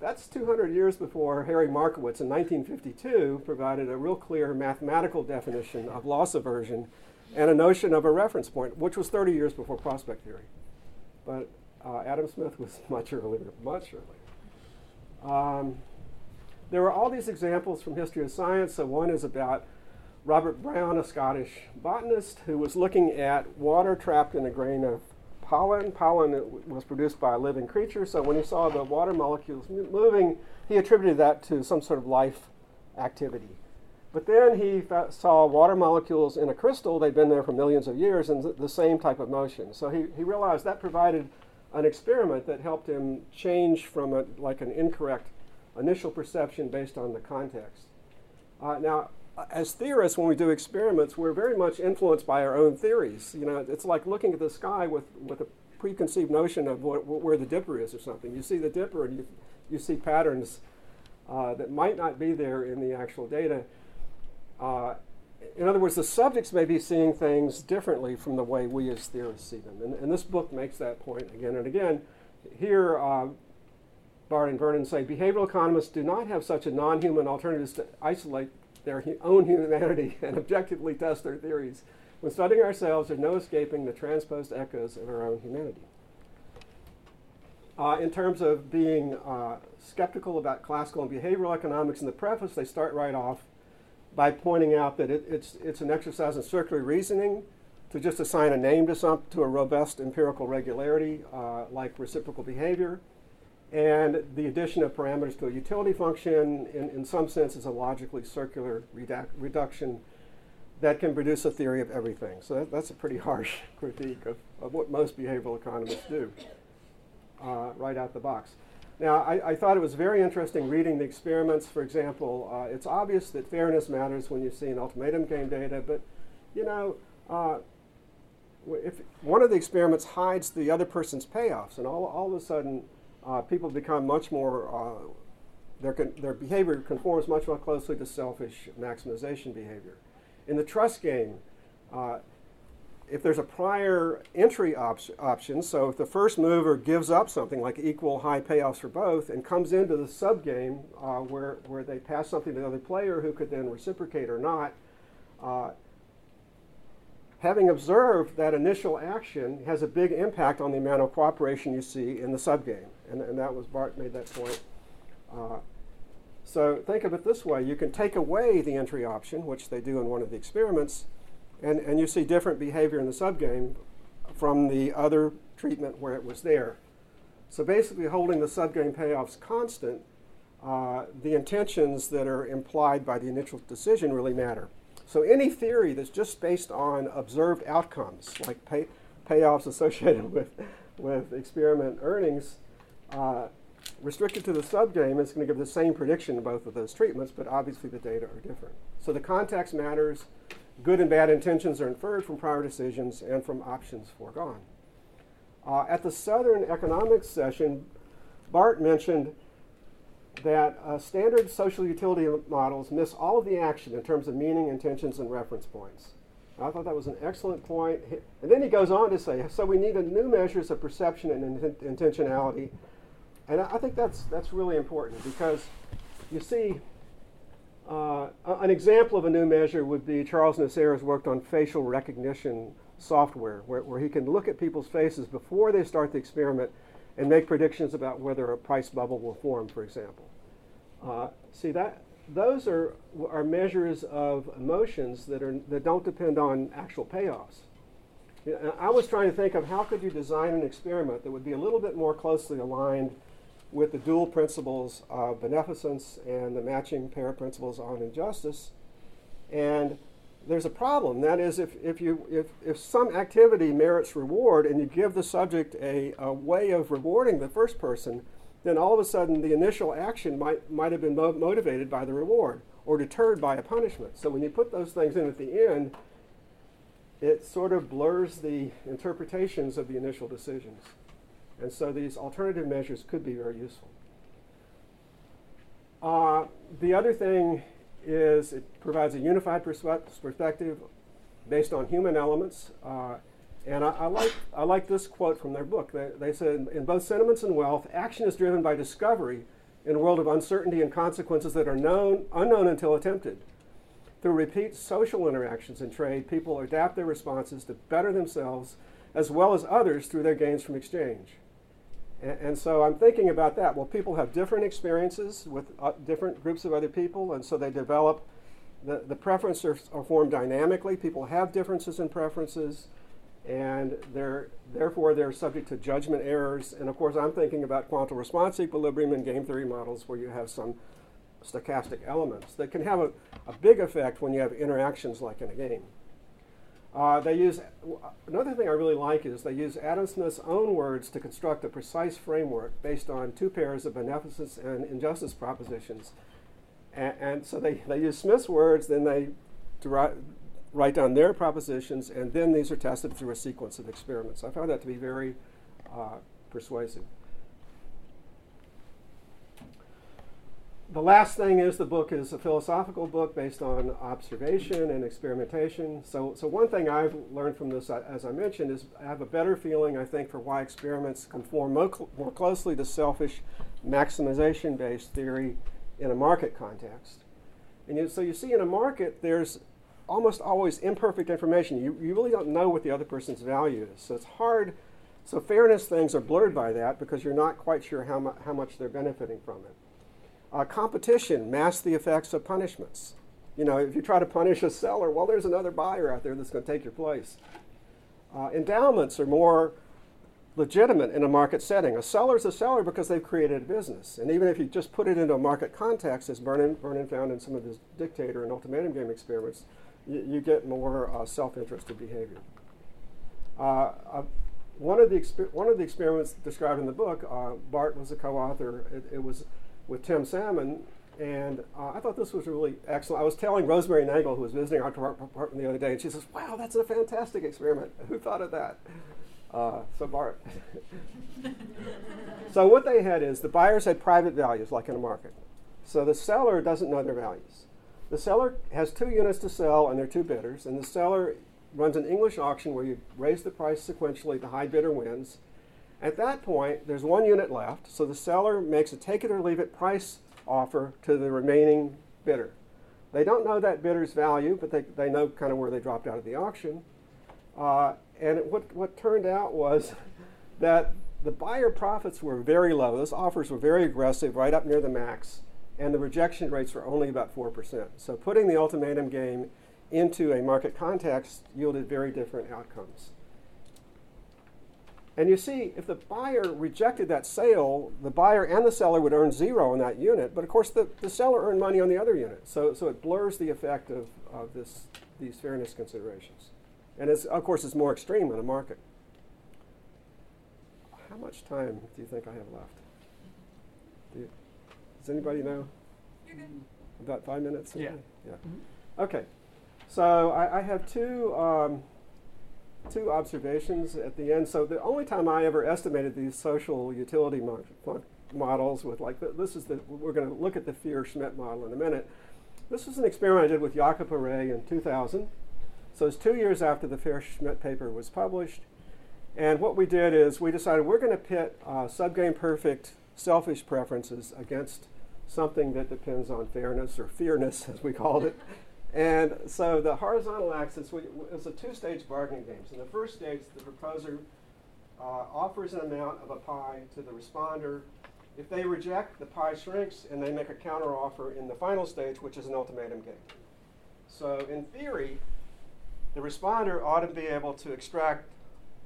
that's 200 years before Harry Markowitz in 1952 provided a real clear mathematical definition of loss aversion and a notion of a reference point, which was 30 years before prospect theory. But uh, Adam Smith was much earlier, much earlier. Um, there are all these examples from history of science. So one is about Robert Brown, a Scottish botanist, who was looking at water trapped in a grain of pollen. Pollen was produced by a living creature, so when he saw the water molecules moving, he attributed that to some sort of life activity. But then he saw water molecules in a crystal, they'd been there for millions of years, and th- the same type of motion. So he, he realized that provided an experiment that helped him change from a, like an incorrect initial perception based on the context. Uh, now, as theorists, when we do experiments, we're very much influenced by our own theories. You know, it's like looking at the sky with, with a preconceived notion of what, where the dipper is or something. You see the dipper and you, you see patterns uh, that might not be there in the actual data. Uh, in other words, the subjects may be seeing things differently from the way we as theorists see them. And, and this book makes that point again and again. Here, uh, Bart and Vernon say behavioral economists do not have such a non human alternative to isolate their own humanity and objectively test their theories. When studying ourselves, there's no escaping the transposed echoes of our own humanity. Uh, in terms of being uh, skeptical about classical and behavioral economics in the preface, they start right off by pointing out that it, it's, it's an exercise in circular reasoning to just assign a name to, some, to a robust empirical regularity uh, like reciprocal behavior. And the addition of parameters to a utility function, in, in some sense, is a logically circular redu- reduction that can produce a theory of everything. So that, that's a pretty harsh critique of, of what most behavioral economists do uh, right out the box. Now, I, I, thought it was very interesting reading the experiments. For example, uh, it's obvious that fairness matters when you see an ultimatum game data, but you know, uh, if one of the experiments hides the other person's payoffs, and all, all of a sudden uh, people become much more, uh, their, their behavior conforms much more closely to selfish maximization behavior. In the trust game, uh, if there's a prior entry op- option, so if the first mover gives up something like equal high payoffs for both and comes into the sub game uh, where, where they pass something to the other player who could then reciprocate or not, uh, having observed that initial action has a big impact on the amount of cooperation you see in the sub game. And, and that was Bart made that point. Uh, so think of it this way you can take away the entry option, which they do in one of the experiments and, and you see different behavior in the subgame from the other treatment where it was there. So basically, holding the subgame payoffs constant, uh, the intentions that are implied by the initial decision really matter. So any theory that's just based on observed outcomes, like pay, payoffs associated with, with experiment earnings, uh, restricted to the subgame is going to give the same prediction in both of those treatments, but obviously the data are different. So the context matters, Good and bad intentions are inferred from prior decisions and from options foregone. Uh, at the Southern Economics session, Bart mentioned that uh, standard social utility models miss all of the action in terms of meaning, intentions, and reference points. I thought that was an excellent point. And then he goes on to say, so we need new measures of perception and intentionality. And I think that's, that's really important because you see, uh, an example of a new measure would be Charles Noussair has worked on facial recognition software, where, where he can look at people's faces before they start the experiment and make predictions about whether a price bubble will form, for example. Uh, see that those are are measures of emotions that are that don't depend on actual payoffs. I was trying to think of how could you design an experiment that would be a little bit more closely aligned with the dual principles of beneficence and the matching pair principles on injustice. And there's a problem. That is, if, if, you, if, if some activity merits reward and you give the subject a, a way of rewarding the first person, then all of a sudden the initial action might, might have been mo- motivated by the reward or deterred by a punishment. So when you put those things in at the end, it sort of blurs the interpretations of the initial decisions. And so these alternative measures could be very useful. Uh, the other thing is it provides a unified perspective based on human elements. Uh, and I, I, like, I like this quote from their book. They, they said, in both sentiments and wealth, action is driven by discovery in a world of uncertainty and consequences that are known, unknown until attempted. Through repeat social interactions in trade, people adapt their responses to better themselves as well as others through their gains from exchange. And, and, so I'm thinking about that. Well, people have different experiences with uh, different groups of other people, and so they develop. The, the preferences are, are formed dynamically. People have differences in preferences, and they're therefore they're subject to judgment errors. And of course, I'm thinking about quantal response equilibrium and game theory models where you have some stochastic elements that can have a, a big effect when you have interactions like in a game. Uh, they use another thing I really like is they use Adam Smith's own words to construct a precise framework based on two pairs of beneficence and injustice propositions. And, and so they, they use Smith's words, then they derive, write down their propositions, and then these are tested through a sequence of experiments. I found that to be very uh, persuasive. The last thing is the book is a philosophical book based on observation and experimentation. So, so one thing I've learned from this, as I mentioned, is I have a better feeling, I think, for why experiments conform more, more closely to selfish maximization-based theory in a market context. And you, so you see in a market, there's almost always imperfect information. You, you really don't know what the other person's value is. So it's hard. So fairness things are blurred by that because you're not quite sure how, mu- how much they're benefiting from it. Uh, competition masks the effects of punishments. You know, if you try to punish a seller, well, there's another buyer out there that's going to take your place. Uh, endowments are more legitimate in a market setting. A seller is a seller because they've created a business. And even if you just put it into a market context, as Vernon, Vernon found in some of his dictator and ultimatum game experiments, you, you get more uh, self-interested behavior. Uh, uh one, of the one of the experiments described in the book, uh, Bart was a co-author. It, it was with Tim Salmon, and uh, I thought this was really excellent. I was telling Rosemarie Nagel, who was visiting our department the other day, and she says, "Wow, that's a fantastic experiment. Who thought of that?" Uh, so Bart. So what they had is the buyers had private values, like in a market. So the seller doesn't know their values. The seller has two units to sell, and there are two bidders. And the seller runs an English auction where you raise the price sequentially. The high bidder wins. At that point, there's one unit left, so the seller makes a take it or leave it price offer to the remaining bidder. They don't know that bidder's value, but they, they know kind of where they dropped out of the auction. Uh, and it, what, what turned out was that the buyer profits were very low. Those offers were very aggressive, right up near the max, and the rejection rates were only about 4%. So putting the ultimatum game into a market context yielded very different outcomes. And you see, if the buyer rejected that sale, the buyer and the seller would earn zero on that unit, but of course the, the seller earned money on the other unit. So, so it blurs the effect of, of this, these fairness considerations. And it's, of course, it's more extreme in a market. How much time do you think I have left? Do you, does anybody know? About five minutes? Yeah. Yeah. Okay. So I, I have two um, two observations at the end. So the only time I ever estimated these social utility mo- mo- models with like th- this is the we're going to look at the Fehr-Schmidt model in a minute. This was an experiment I did with Jacob Goeree in 2000. So it's two years after the Fehr-Schmidt paper was published. And what we did is we decided we're going to pit uh, subgame perfect selfish preferences against something that depends on fairness or fearness, as we called it. And so the horizontal axis was a two-stage bargaining game. So in the first stage, the proposer uh, offers an amount of a pie to the responder. If they reject, the pie shrinks, and they make a counteroffer in the final stage, which is an ultimatum game. So in theory, the responder ought to be able to extract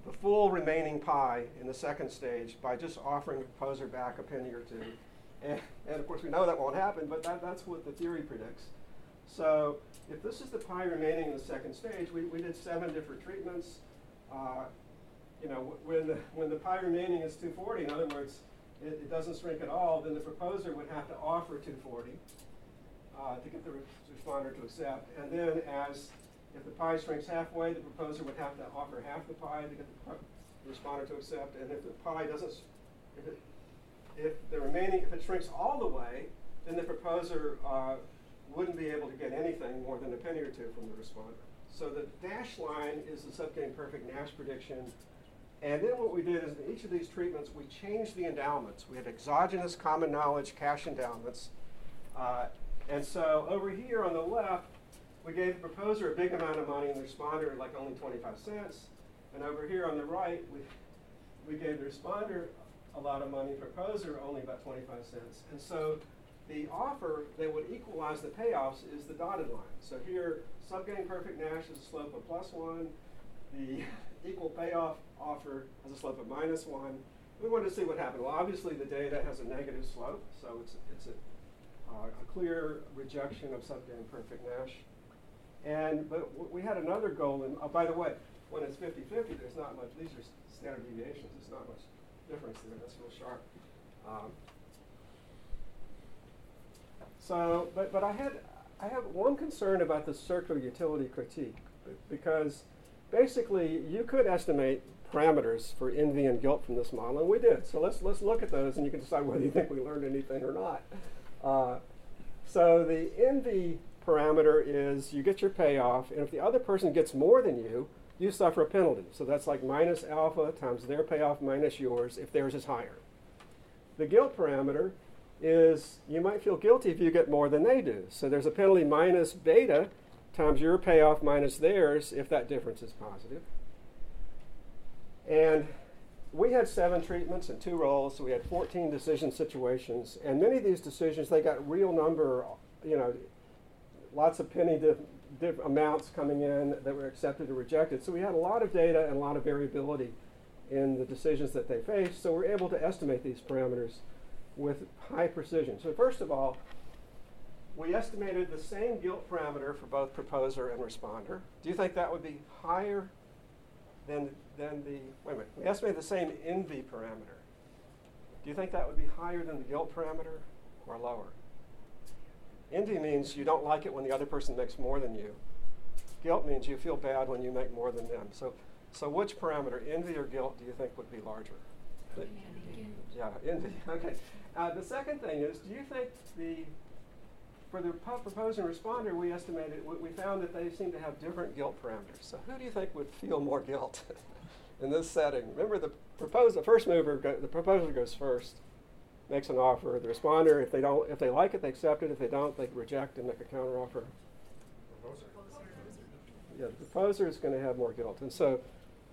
the full remaining pie in the second stage by just offering the proposer back a penny or two. And, and of course, we know that won't happen, but that, that's what the theory predicts. So if this is the pie remaining in the second stage, we, we did seven different treatments. Uh, you know, when the, when the pie remaining is 240, in other words, it, it doesn't shrink at all, then the proposer would have to offer 240 uh, to get the re- responder to accept. And then as if the pie shrinks halfway, the proposer would have to offer half the pie to get the, responder to accept. And if the pie doesn't, if, it, if the remaining, if it shrinks all the way, then the proposer uh, wouldn't be able to get anything more than a penny or two from the responder. So the dashed line is the subgame perfect Nash prediction. And then what we did is in each of these treatments, we changed the endowments. We had exogenous common knowledge cash endowments. Uh, and so over here on the left, we gave the proposer a big amount of money and the responder like only 25 cents. And over here on the right, we, we gave the responder a lot of money, proposer only about 25 cents. And so the offer that would equalize the payoffs is the dotted line. So here, subgame perfect Nash is a slope of plus one. The equal payoff offer has a slope of minus one. We wanted to see what happened. Well, obviously the data has a negative slope, so it's, it's a, uh, a clear rejection of subgame perfect Nash. And but we had another goal, and oh, by the way, when it's 50-50, there's not much. These are standard deviations. There's not much difference there. That's real sharp. Um, so, but, but I had I have one concern about the circular utility critique because basically you could estimate parameters for envy and guilt from this model, and we did. So let's let's look at those, and you can decide whether you think we learned anything or not. Uh, so the envy parameter is you get your payoff, and if the other person gets more than you, you suffer a penalty. So that's like minus alpha times their payoff minus yours if theirs is higher. The guilt parameter is you might feel guilty if you get more than they do. So there's a penalty minus beta times your payoff minus theirs if that difference is positive. And we had seven treatments and two rolls, so we had 14 decision situations. And many of these decisions, they got real number, you know, lots of penny di- diff- amounts coming in that were accepted or rejected. So we had a lot of data and a lot of variability in the decisions that they faced. So we're able to estimate these parameters with high precision. So first of all, we estimated the same guilt parameter for both proposer and responder. Do you think that would be higher than, than the, wait a minute, we estimated the same envy parameter. Do you think that would be higher than the guilt parameter or lower? Envy means you don't like it when the other person makes more than you. Guilt means you feel bad when you make more than them. So, so which parameter, envy or guilt, do you think would be larger? Yeah, envy. Okay. Uh, the second thing is, do you think the for the proposer and responder, we estimated we, we found that they seem to have different guilt parameters. So who do you think would feel more guilt in this setting? Remember, the proposer, the first mover, go, the proposer goes first, makes an offer. The responder, if they don't, if they like it, they accept it. If they don't, they reject and make a counteroffer. Proposer. Yeah, the proposer is going to have more guilt, and so,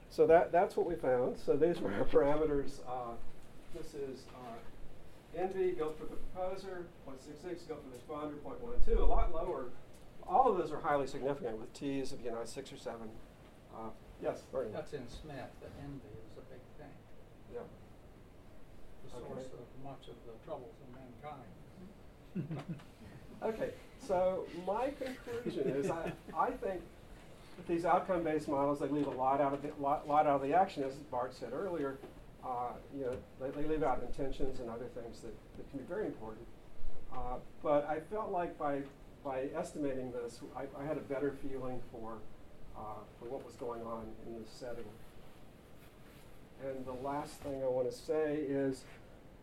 so that that's what we found. So these were our parameters. Uh, this is uh, envy, guilt for the proposer, 0.66, guilt for the responder, 0.12. A lot lower. All of those are highly significant with T's of you know six or seven. Uh, yes, Bernie. That's in Smith, that envy is a big thing, Yeah. the Okay. source of much of the troubles of mankind. Okay, so my conclusion is I, I think that these outcome-based models, they leave a lot out of the, lot, lot out of the action, as Bart said earlier. Uh, you know, they, leave out intentions and other things that, that can be very important. Uh, but I felt like by, by estimating this, I, I had a better feeling for, uh, for what was going on in this setting. And the last thing I want to say is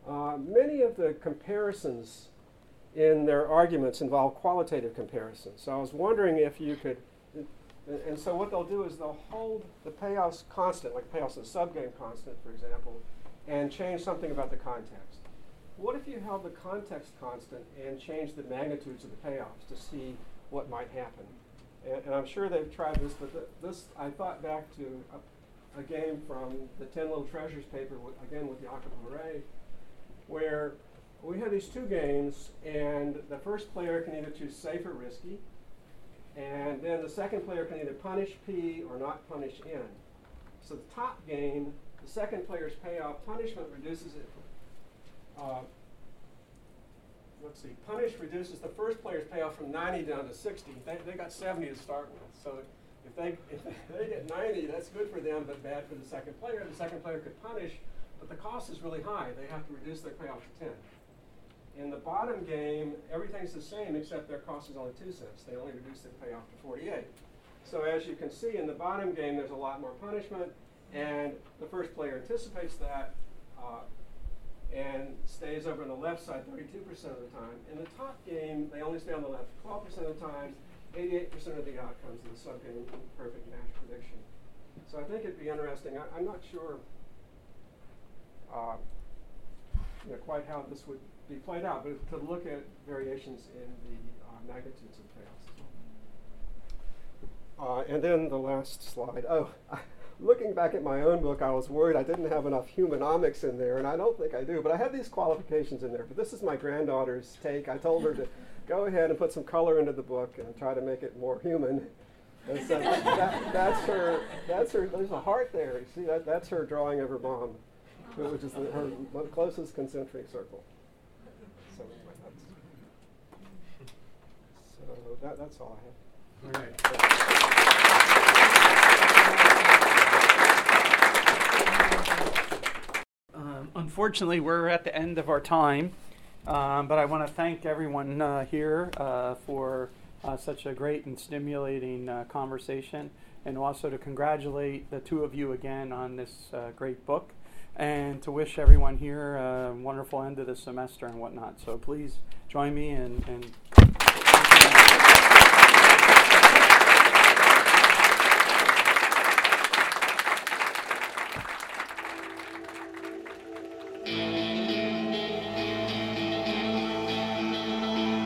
uh, many of the comparisons in their arguments involve qualitative comparisons. So I was wondering if you could, and, and so what they'll do is they'll hold the payoffs constant, like payoffs in subgame constant, for example, and change something about the context. What if you held the context constant and changed the magnitudes of the payoffs to see what might happen? And, and I'm sure they've tried this, but th- this, I thought back to a, a game from the 10 Little Treasures paper, again with Jacob Goeree, where we had these two games, and the first player can either choose safe or risky, and then the second player can either punish P or not punish N. So the top game, the second player's payoff punishment reduces it. Uh, let's see, punish reduces the first player's payoff from 90 down to 60. They, they got 70 to start with. So if they, if they get 90, that's good for them, but bad for the second player. The second player could punish, but the cost is really high. They have to reduce their payoff to 10. In the bottom game, everything's the same except their cost is only 2 cents. They only reduce their payoff to 48. So as you can see, in the bottom game, there's a lot more punishment, and the first player anticipates that uh, and stays over on the left side 32% of the time. In the top game, they only stay on the left 12% of the time, 88% of the outcomes in the subgame perfect match prediction. So I think it'd be interesting. I, I'm not sure uh, you know, quite how this would be played out, but to look at variations in the uh, magnitudes of payoffs. Uh, and then the last slide. Oh, looking back at my own book, I was worried I didn't have enough humanomics in there, and I don't think I do, but I have these qualifications in there. But this is my granddaughter's take. I told her to go ahead and put some color into the book and try to make it more human. And so that, that, that's her. That's her. There's a heart there. You see that? That's her drawing of her mom, which is the, her closest concentric circle. So, that's, so that, that's all I have. Um, unfortunately, we're at the end of our time, um, but I want to thank everyone uh, here uh, for uh, such a great and stimulating uh, conversation, and also to congratulate the two of you again on this uh, great book, and to wish everyone here a wonderful end of the semester and whatnot. So please join me and. in